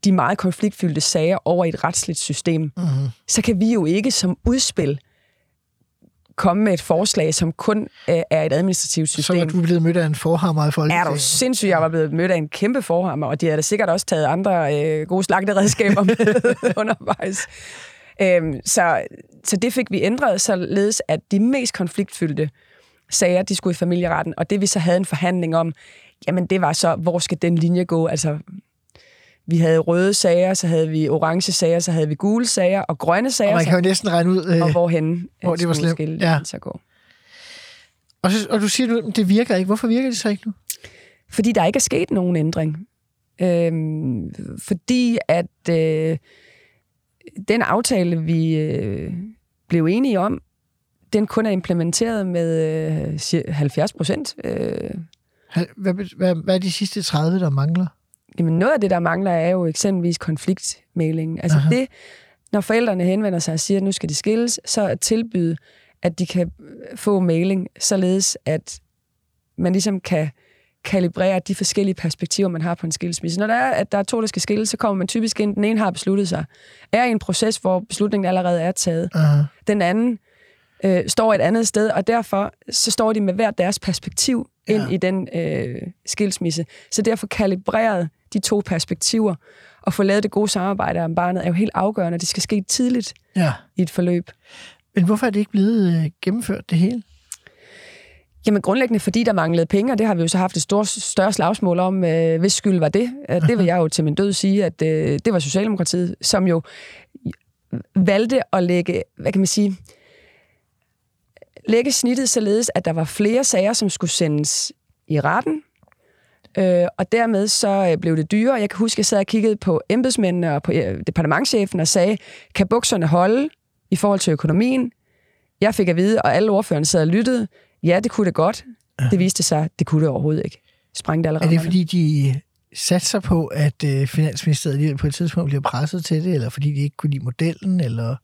de meget konfliktfyldte sager over i et retsligt system, mm-hmm. så kan vi jo ikke som udspil komme med et forslag, som kun øh, er et administrativt Så system. var du blevet mødt af en forhammer i Er Folketinget. du sindssygt, jeg var blevet mødt af en kæmpe forhammer, og de havde da sikkert også taget andre øh, gode slagteredskaber med undervejs. Øhm, så, så det fik vi ændret, således at de mest konfliktfyldte sager, de skulle i familieretten, og det vi så havde en forhandling om, jamen det var så, hvor skal den linje gå? Altså, vi havde røde sager, så havde vi orange sager, så havde vi gule sager og grønne sager, Og man kan jo næsten regne ud... Øh, og hvorhen hvor det var slemt. Ja. så gå. og, så, og du siger nu, det virker ikke. Hvorfor virker det så ikke nu? Fordi der ikke er sket nogen ændring. Øhm, fordi at øh, den aftale, vi øh, blev enige om, den kun er implementeret med øh, cir- 70 procent. Øh, Hvad, hvad, hvad er de sidste 30, der mangler? Jamen noget af det, der mangler, er jo eksempelvis konfliktmægling. Altså Aha. det, når forældrene henvender sig og siger, at nu skal de skilles, så at tilbyde, at de kan få mailing, således at man ligesom kan kalibrere de forskellige perspektiver, man har på en skilsmisse. Når der er, at der er to, der skal skilles, så kommer man typisk ind, den ene har besluttet sig, er i en proces, hvor beslutningen allerede er taget. Aha. Den anden øh, står et andet sted, og derfor så står de med hver deres perspektiv ind Ja. i den øh, skilsmisse. Så derfor kalibreret de to perspektiver og få lavet det gode samarbejde om barnet er jo helt afgørende. Det skal ske tidligt Ja. i et forløb. Men hvorfor er det ikke blevet øh, gennemført, det hele? Jamen grundlæggende, fordi der manglede penge, og det har vi jo så haft et stort, større slagsmål om, øh, hvis skyld var det. Øh, Det vil jeg jo til min død sige, at øh, det var Socialdemokratiet, som jo valgte at lægge, hvad kan man sige, lægge snittet således, at der var flere sager, som skulle sendes i retten, øh, og dermed så øh, blev det dyrere. Jeg kan huske, at jeg sad og kiggede på embedsmændene og på øh, departementchefen og sagde, kan bukserne holde i forhold til økonomien? Jeg fik at vide, og alle ordførerne sad og lyttede, ja, det kunne det godt. Det viste sig, det kunne det overhovedet ikke. Sprængte alle Er det fordi, de satser på, at øh, Finansministeriet alligevel på et tidspunkt bliver presset til det, eller fordi de ikke kunne lide modellen, eller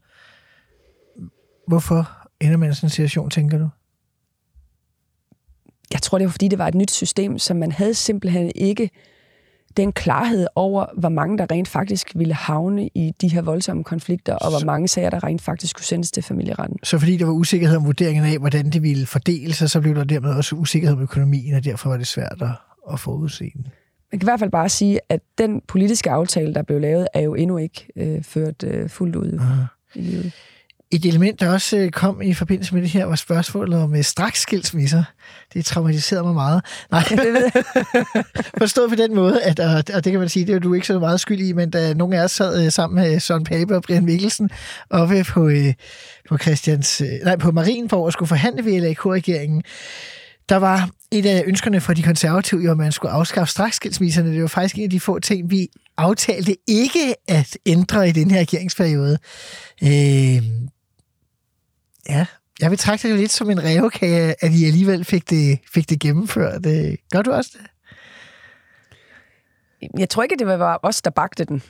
hvorfor ender man i sådan en situation, tænker du? Jeg tror, det var fordi, det var et nyt system, som man havde simpelthen ikke den klarhed over, hvor mange der rent faktisk ville havne i de her voldsomme konflikter, og hvor mange sager, der rent faktisk skulle sendes til familieretten. Så fordi der var usikkerhed om vurderingen af, hvordan det ville fordele sig, så blev der dermed også usikkerhed om økonomien, og derfor var det svært at, forudse den. Man kan i hvert fald bare sige, at den politiske aftale, der blev lavet, er jo endnu ikke øh, ført øh, fuldt ud i livet. Et element, der også øh, kom i forbindelse med det her, var spørgsmålet om øh, straks skilsmisser. Det traumatiserede mig meget. Nej, Det ved jeg. forstået på den måde, at, og, det kan man sige, det er du ikke så meget skyld i, men da nogle af os sad øh, sammen med Søren Pape og Brian Mikkelsen oppe på, på, Christians, nej, på Marienborg og skulle forhandle ved LAK-regeringen, der var et af ønskerne fra de konservative, jo, at man skulle afskaffe straksskilsmisserne. Det var faktisk en af de få ting, vi aftalte ikke at ændre i den her regeringsperiode. Øh, ja, jeg betragter det jo lidt som en revkage, at I alligevel fik det, fik det gennemført. Øh, Gør du også det? Jeg tror ikke, det var os, der bagte den.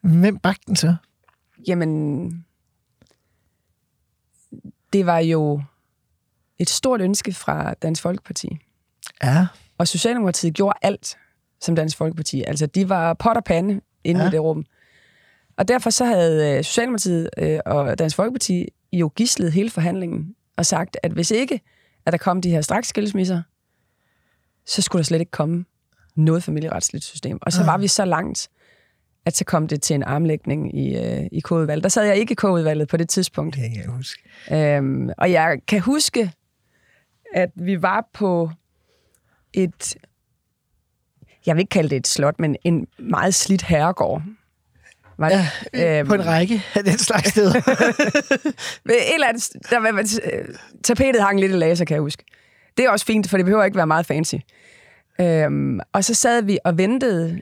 Hvem bagte den så? Jamen, det var jo et stort ønske fra Dansk Folkeparti. Ja, Og Socialdemokratiet gjorde alt som Dansk Folkeparti. Altså, de var pot og pande inde Ja. ja. i det rum. Og derfor så havde øh, Socialdemokratiet øh, og Dansk Folkeparti jo gislet hele forhandlingen og sagt, at hvis ikke, at der kom de her straks skilsmisser, så skulle der slet ikke komme noget familieretsligt system. Og så var vi så langt, at så kom det til en armlægning i, øh, i K-udvalget. Der sad jeg ikke i K-udvalget på det tidspunkt. det kan jeg huske. Øhm, og jeg kan huske, at vi var på et, jeg vil ikke kalde det et slot, men en meget slidt herregård. Var det? Ja, Øhm, på en række af den slags steder. ved et eller andet, der var, øh, tapetet hang lidt i laser, kan jeg huske. Det er også fint, for det behøver ikke være meget fancy. Øhm, og så sad vi og ventede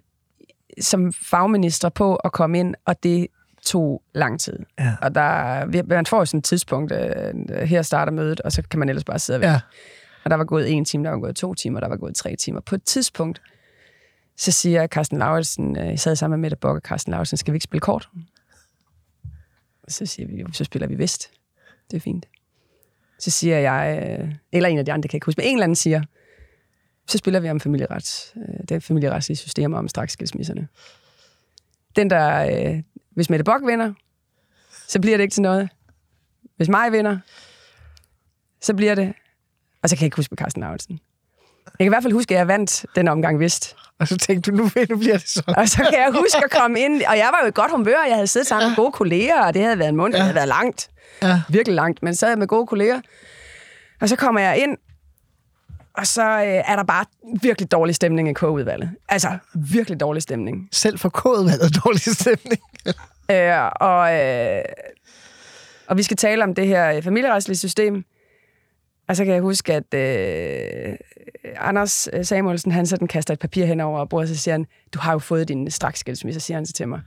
som fagminister på at komme ind, og det tog lang tid. Ja. Og der, man får sådan et tidspunkt, øh, her starter mødet, og så kan man ellers bare sidde og vente. Ja. Og der var gået en time, der var gået to timer, der var gået tre timer. På et tidspunkt, så siger Carsten Lauritsen, øh, jeg sad sammen med Mette Bock og Carsten Lauritsen, skal vi ikke spille kort? Og så siger vi, så spiller vi vist. Det er fint. Så siger jeg, øh, eller en af de andre, kan jeg ikke huske, men en eller anden siger, så spiller vi om familieret, øh, det familieretslige system om straks skilsmisserne. Den der, øh, hvis Mette Bock vinder, så bliver det ikke til noget. Hvis mig vinder, så bliver det og så kan jeg ikke huske med Carsten Lauritsen. Jeg kan i hvert fald huske, at jeg vandt den omgang vist. Og så tænkte du, nu, nu bliver det sådan. Og så kan jeg huske at komme ind, og jeg var jo i godt humør, jeg havde siddet sammen med gode kolleger, og det havde været en måned, ja. det havde været langt. Ja. Virkelig langt, men så sad jeg med gode kolleger. Og så kommer jeg ind, og så øh, er der bare virkelig dårlig stemning i K-udvalget. Altså, virkelig dårlig stemning. Selv for kodvalget dårlig stemning. Øh, og, øh, og vi skal tale om det her familieretslige system. Og så kan jeg huske, at øh, Anders øh, Samuelsen, han sådan kaster et papir hen over bordet, og så siger han, du har jo fået din straks skilsmisse, siger han så til mig.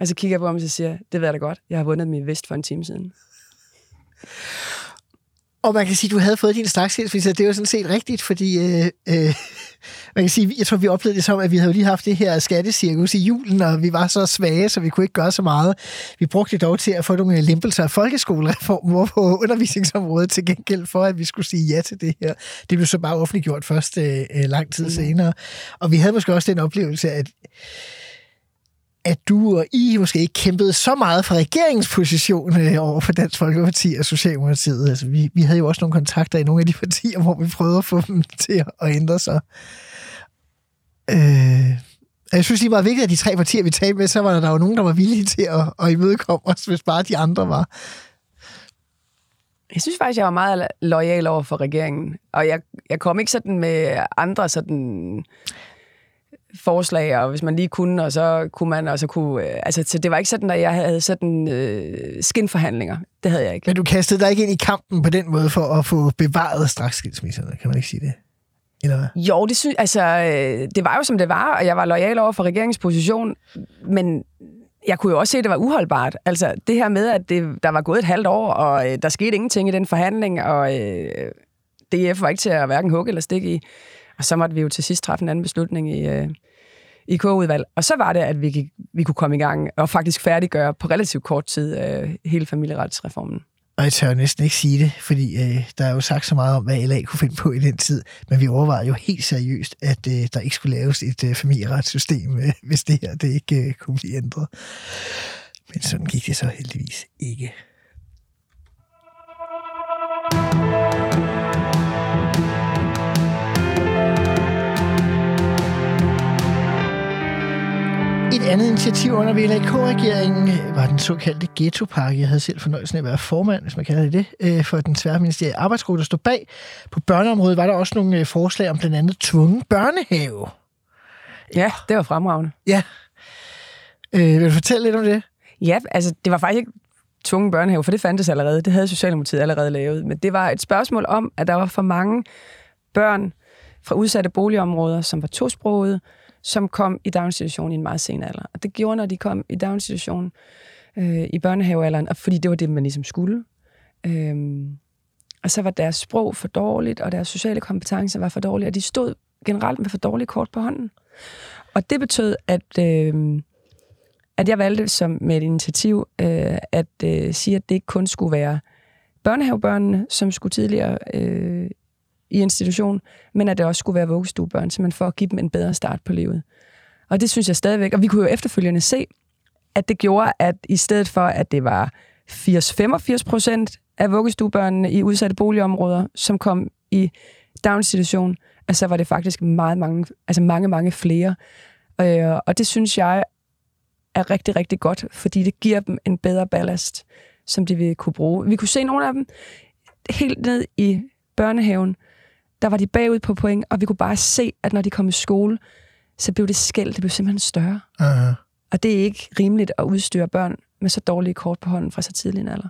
Og så kigger jeg på ham, og så siger det ved jeg da godt, jeg har vundet min vest for en time siden. Og man kan sige, at du havde fået din straksskilsmisse, det er jo sådan set rigtigt, fordi øh, øh, man kan sige, jeg tror, vi oplevede det som, at vi havde lige haft det her skattecirkus i julen, og vi var så svage, så vi kunne ikke gøre så meget. Vi brugte det dog til at få nogle lempelser af folkeskolereformer på undervisningsområdet til gengæld for, at vi skulle sige ja til det her. Det blev så bare offentliggjort først øh, øh, lang tid senere. Og vi havde måske også den oplevelse, at at du og I måske ikke kæmpede så meget for regeringsposition øh, over for Dansk Folkeparti og Socialdemokratiet. Altså, vi, vi havde jo også nogle kontakter i nogle af de partier, hvor vi prøvede at få dem til at ændre sig. Øh, jeg synes lige meget vigtigt, at de tre partier, vi talte med, så var der jo nogen, der var villige til at, at imødekomme os, hvis bare de andre var. Jeg synes faktisk, jeg var meget lojal over for regeringen. Og jeg, jeg kom ikke sådan med andre sådan forslag, og hvis man lige kunne, og så kunne man, og så kunne... Øh, altså, så det var ikke sådan, at jeg havde sådan øh, skinforhandlinger. Det havde jeg ikke. Men du kastede dig ikke ind i kampen på den måde for at få bevaret straksskilsmisserne, kan man ikke sige det? Eller hvad? Jo, det, synes, altså, øh, det var jo, som det var, og jeg var lojal over for regeringens position, men jeg kunne jo også se, at det var uholdbart. Altså, det her med, at det, der var gået et halvt år, og øh, der skete ingenting i den forhandling, og øh, DF var ikke til at hverken hugge eller stikke i. Og så måtte vi jo til sidst træffe en anden beslutning i, øh, i K-udvalg. Og så var det, at vi, gik, vi kunne komme i gang og faktisk færdiggøre på relativt kort tid øh, hele familieretsreformen. Og jeg tør næsten ikke sige det, fordi øh, der er jo sagt så meget om, hvad LA kunne finde på i den tid. Men vi overvejede jo helt seriøst, at øh, der ikke skulle laves et øh, familieretssystem, øh, hvis det her det ikke øh, kunne blive ændret. Men sådan gik det så heldigvis ikke. Et andet initiativ under VLAK-regeringen var den såkaldte ghettopakke. Jeg havde selv fornøjelsen af at være formand, hvis man kalder det det, øh, for den tværministerielle arbejdsgruppe, der stod bag. På børneområdet var der også nogle øh, forslag om blandt andet tvungen børnehave. Ja, det var fremragende. Ja. Øh, vil du fortælle lidt om det? Ja, altså det var faktisk ikke tvungen børnehave, for det fandtes allerede. Det havde Socialdemokratiet allerede lavet. Men det var et spørgsmål om, at der var for mange børn fra udsatte boligområder, som var tosprogede, som kom i daginstitutionen i en meget sen alder. Og det gjorde, når de kom i daginstitutionen øh, i børnehavealderen, og fordi det var det, man ligesom skulle. Øhm, og så var deres sprog for dårligt, og deres sociale kompetencer var for dårlige, og de stod generelt med for dårlige kort på hånden. Og det betød, at, øh, at jeg valgte som med et initiativ øh, at øh, sige, at det ikke kun skulle være børnehavebørnene, som skulle tidligere øh, i institution, men at det også skulle være vuggestuebørn, så man får at give dem en bedre start på livet. Og det synes jeg stadigvæk, og vi kunne jo efterfølgende se, at det gjorde, at i stedet for, at det var 80-85 procent af vuggestuebørnene i udsatte boligområder, som kom i daginstitution, at så var det faktisk meget mange, altså mange, mange flere. Øh, og det synes jeg er rigtig, rigtig godt, fordi det giver dem en bedre ballast, som de vil kunne bruge. Vi kunne se nogle af dem helt ned i børnehaven, der var de bagud på point, og vi kunne bare se, at når de kom i skole, så blev det skæld, det blev simpelthen større. Uh-huh. Og det er ikke rimeligt at udstyre børn med så dårlige kort på hånden fra så tidlig en alder.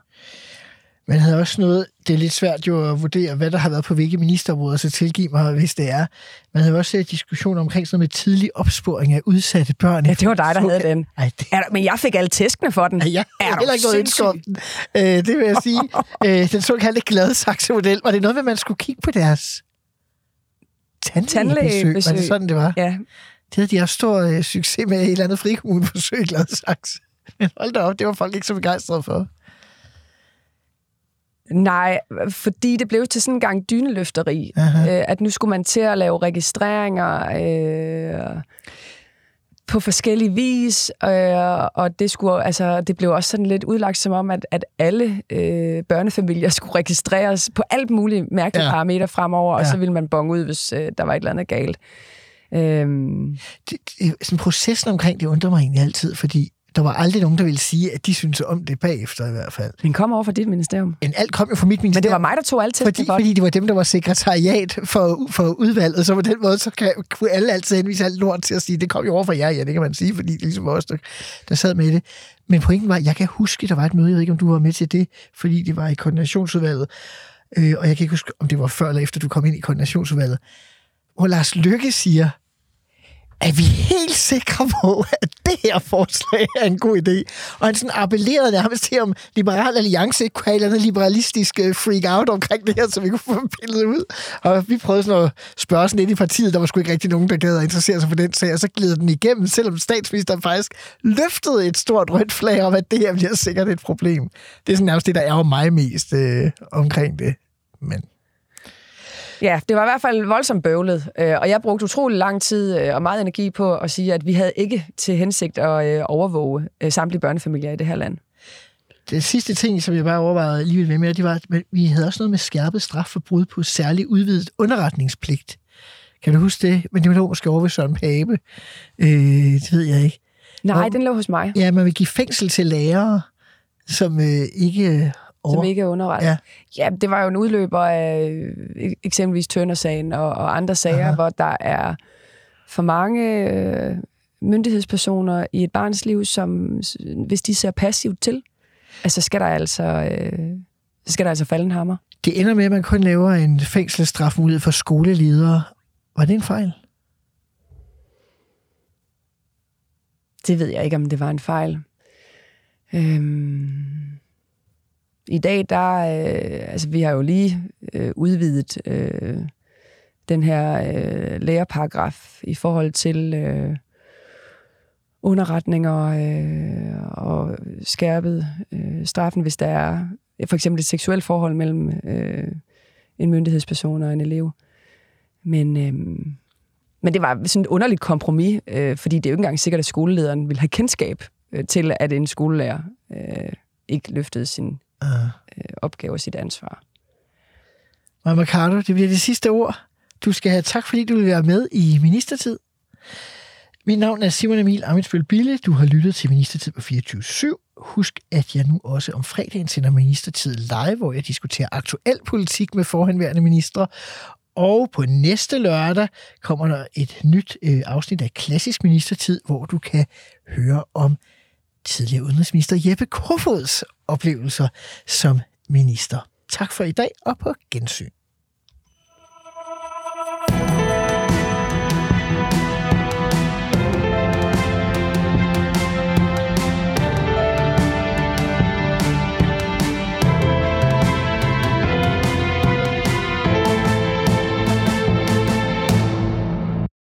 Man havde også noget, det er lidt svært jo at vurdere, hvad der har været på hvilke ministerområder, så tilgiv mig, hvis det er. Man havde også set diskussioner omkring sådan noget med tidlig opsporing af udsatte børn. Ja, det var dig, der havde den. Ej, det, Er men jeg fik alle tæskene for den. Ja, jeg er heller ikke noget ønske om den. Øh, det vil jeg sige. øh, den såkaldte gladsaxe-model. Var det noget at man skulle kigge på deres tandlægebesøg? Var det sådan, det var? Ja, Det havde de også stor øh, succes med i et eller andet frikommuneforsøg i Gladsaxe. Men hold da op, det var folk ikke så begejstrede for. Nej, fordi det blev til sådan en gang dyneløfteri, Aha. øh, at nu skulle man til at lave registreringer øh, på forskellige vis, øh, og det, skulle, altså, det blev også sådan lidt udlagt som om, at, at alle øh, børnefamilier skulle registreres på alt muligt mærkelige Ja. parametre fremover, og Ja. så ville man bonge ud, hvis øh, der var et eller andet galt. Øhm, Det, det, sådan processen omkring det undrer mig egentlig altid, fordi der var aldrig nogen, der ville sige, at de synes om det bagefter i hvert fald. den kom over fra dit ministerium. Men alt kom jo fra mit ministerium. Men det var mig, der tog alt tæskene Fordi, for fordi det var dem, der var sekretariat for, for udvalget, så på den måde, så kan, kunne alle altid henvise alt lort til at sige, det kom jo over fra jer, ja, det kan man sige, fordi det er ligesom os, der, der sad med det. Men pointen var, jeg kan huske, der var et møde, jeg ved ikke, om du var med til det, fordi det var i koordinationsudvalget, øh, og jeg kan ikke huske, om det var før eller efter, du kom ind i koordinationsudvaldet, hvor Lars Lykke siger, er vi helt sikre på, at det her forslag er en god idé? Og han sådan appellerede nærmest til, om Liberal Alliance ikke kunne have et eller liberalistisk øh, freak-out omkring det her, så vi kunne få pillet ud. Og vi prøvede sådan at spørge sådan lidt i partiet, der var sgu ikke rigtig nogen, der gad at interessere sig for den sag, og så gled den igennem, selvom statsministeren faktisk løftede et stort rødt flag om, at det her bliver sikkert et problem. Det er sådan nærmest det, der er mig mest øh, omkring det. Men Ja, det var i hvert fald voldsomt bøvlet, øh, og jeg brugte utrolig lang tid øh, og meget energi på at sige, at vi havde ikke til hensigt at øh, overvåge samtlige børnefamilier i det her land. det sidste ting, som jeg bare overvejede lige med, med, det var, at vi havde også noget med skærpet straf for brud på særlig udvidet underretningspligt. Kan du huske det? Men det var måske over ved Søren Pape. Øh, det ved jeg ikke. Nej, Hvor- den lå hos mig, Ja, man vil give fængsel til lærere, som øh, ikke over... som ikke er underrettet. Ja. Ja. det var jo en udløber af øh, eksempelvis Tønder-sagen og, og andre sager, Aha. Hvor der er for mange øh, myndighedspersoner i et barns liv, som hvis de ser passivt til, altså skal der altså, øh, skal der altså falde en hammer. Det ender med, at man kun laver en fængselsstrafmulighed for skoleledere. Var det en fejl? Det ved jeg ikke, om det var en fejl. Øhm, i dag, der, øh, altså vi har jo lige øh, udvidet øh, den her øh, læreparagraf i forhold til øh, underretninger øh, og skærpet øh, straffen, hvis der er for eksempel et seksuelt forhold mellem øh, en myndighedsperson og en elev. Men, øh, men det var sådan et underligt kompromis, øh, fordi det er jo ikke engang sikkert, at skolelederen vil have kendskab øh, til, at en skolelærer øh, ikke løftede sin Uh. øh, opgave og sit ansvar. Maja Mercado, det bliver det sidste ord. Du skal have tak, fordi du vil være med i Ministertid. Mit navn er Simon Emil Amitsbøl Bille. Du har lyttet til Ministertid på 24-7. Husk, at jeg nu også om fredagen sender Ministertid live, hvor jeg diskuterer aktuel politik med forhenværende ministre. Og på næste lørdag kommer der et nyt øh, afsnit af Klassisk Ministertid, hvor du kan høre om tidligere udenrigsminister Jeppe Kofods oplevelser som minister. Tak for i dag, og på gensyn.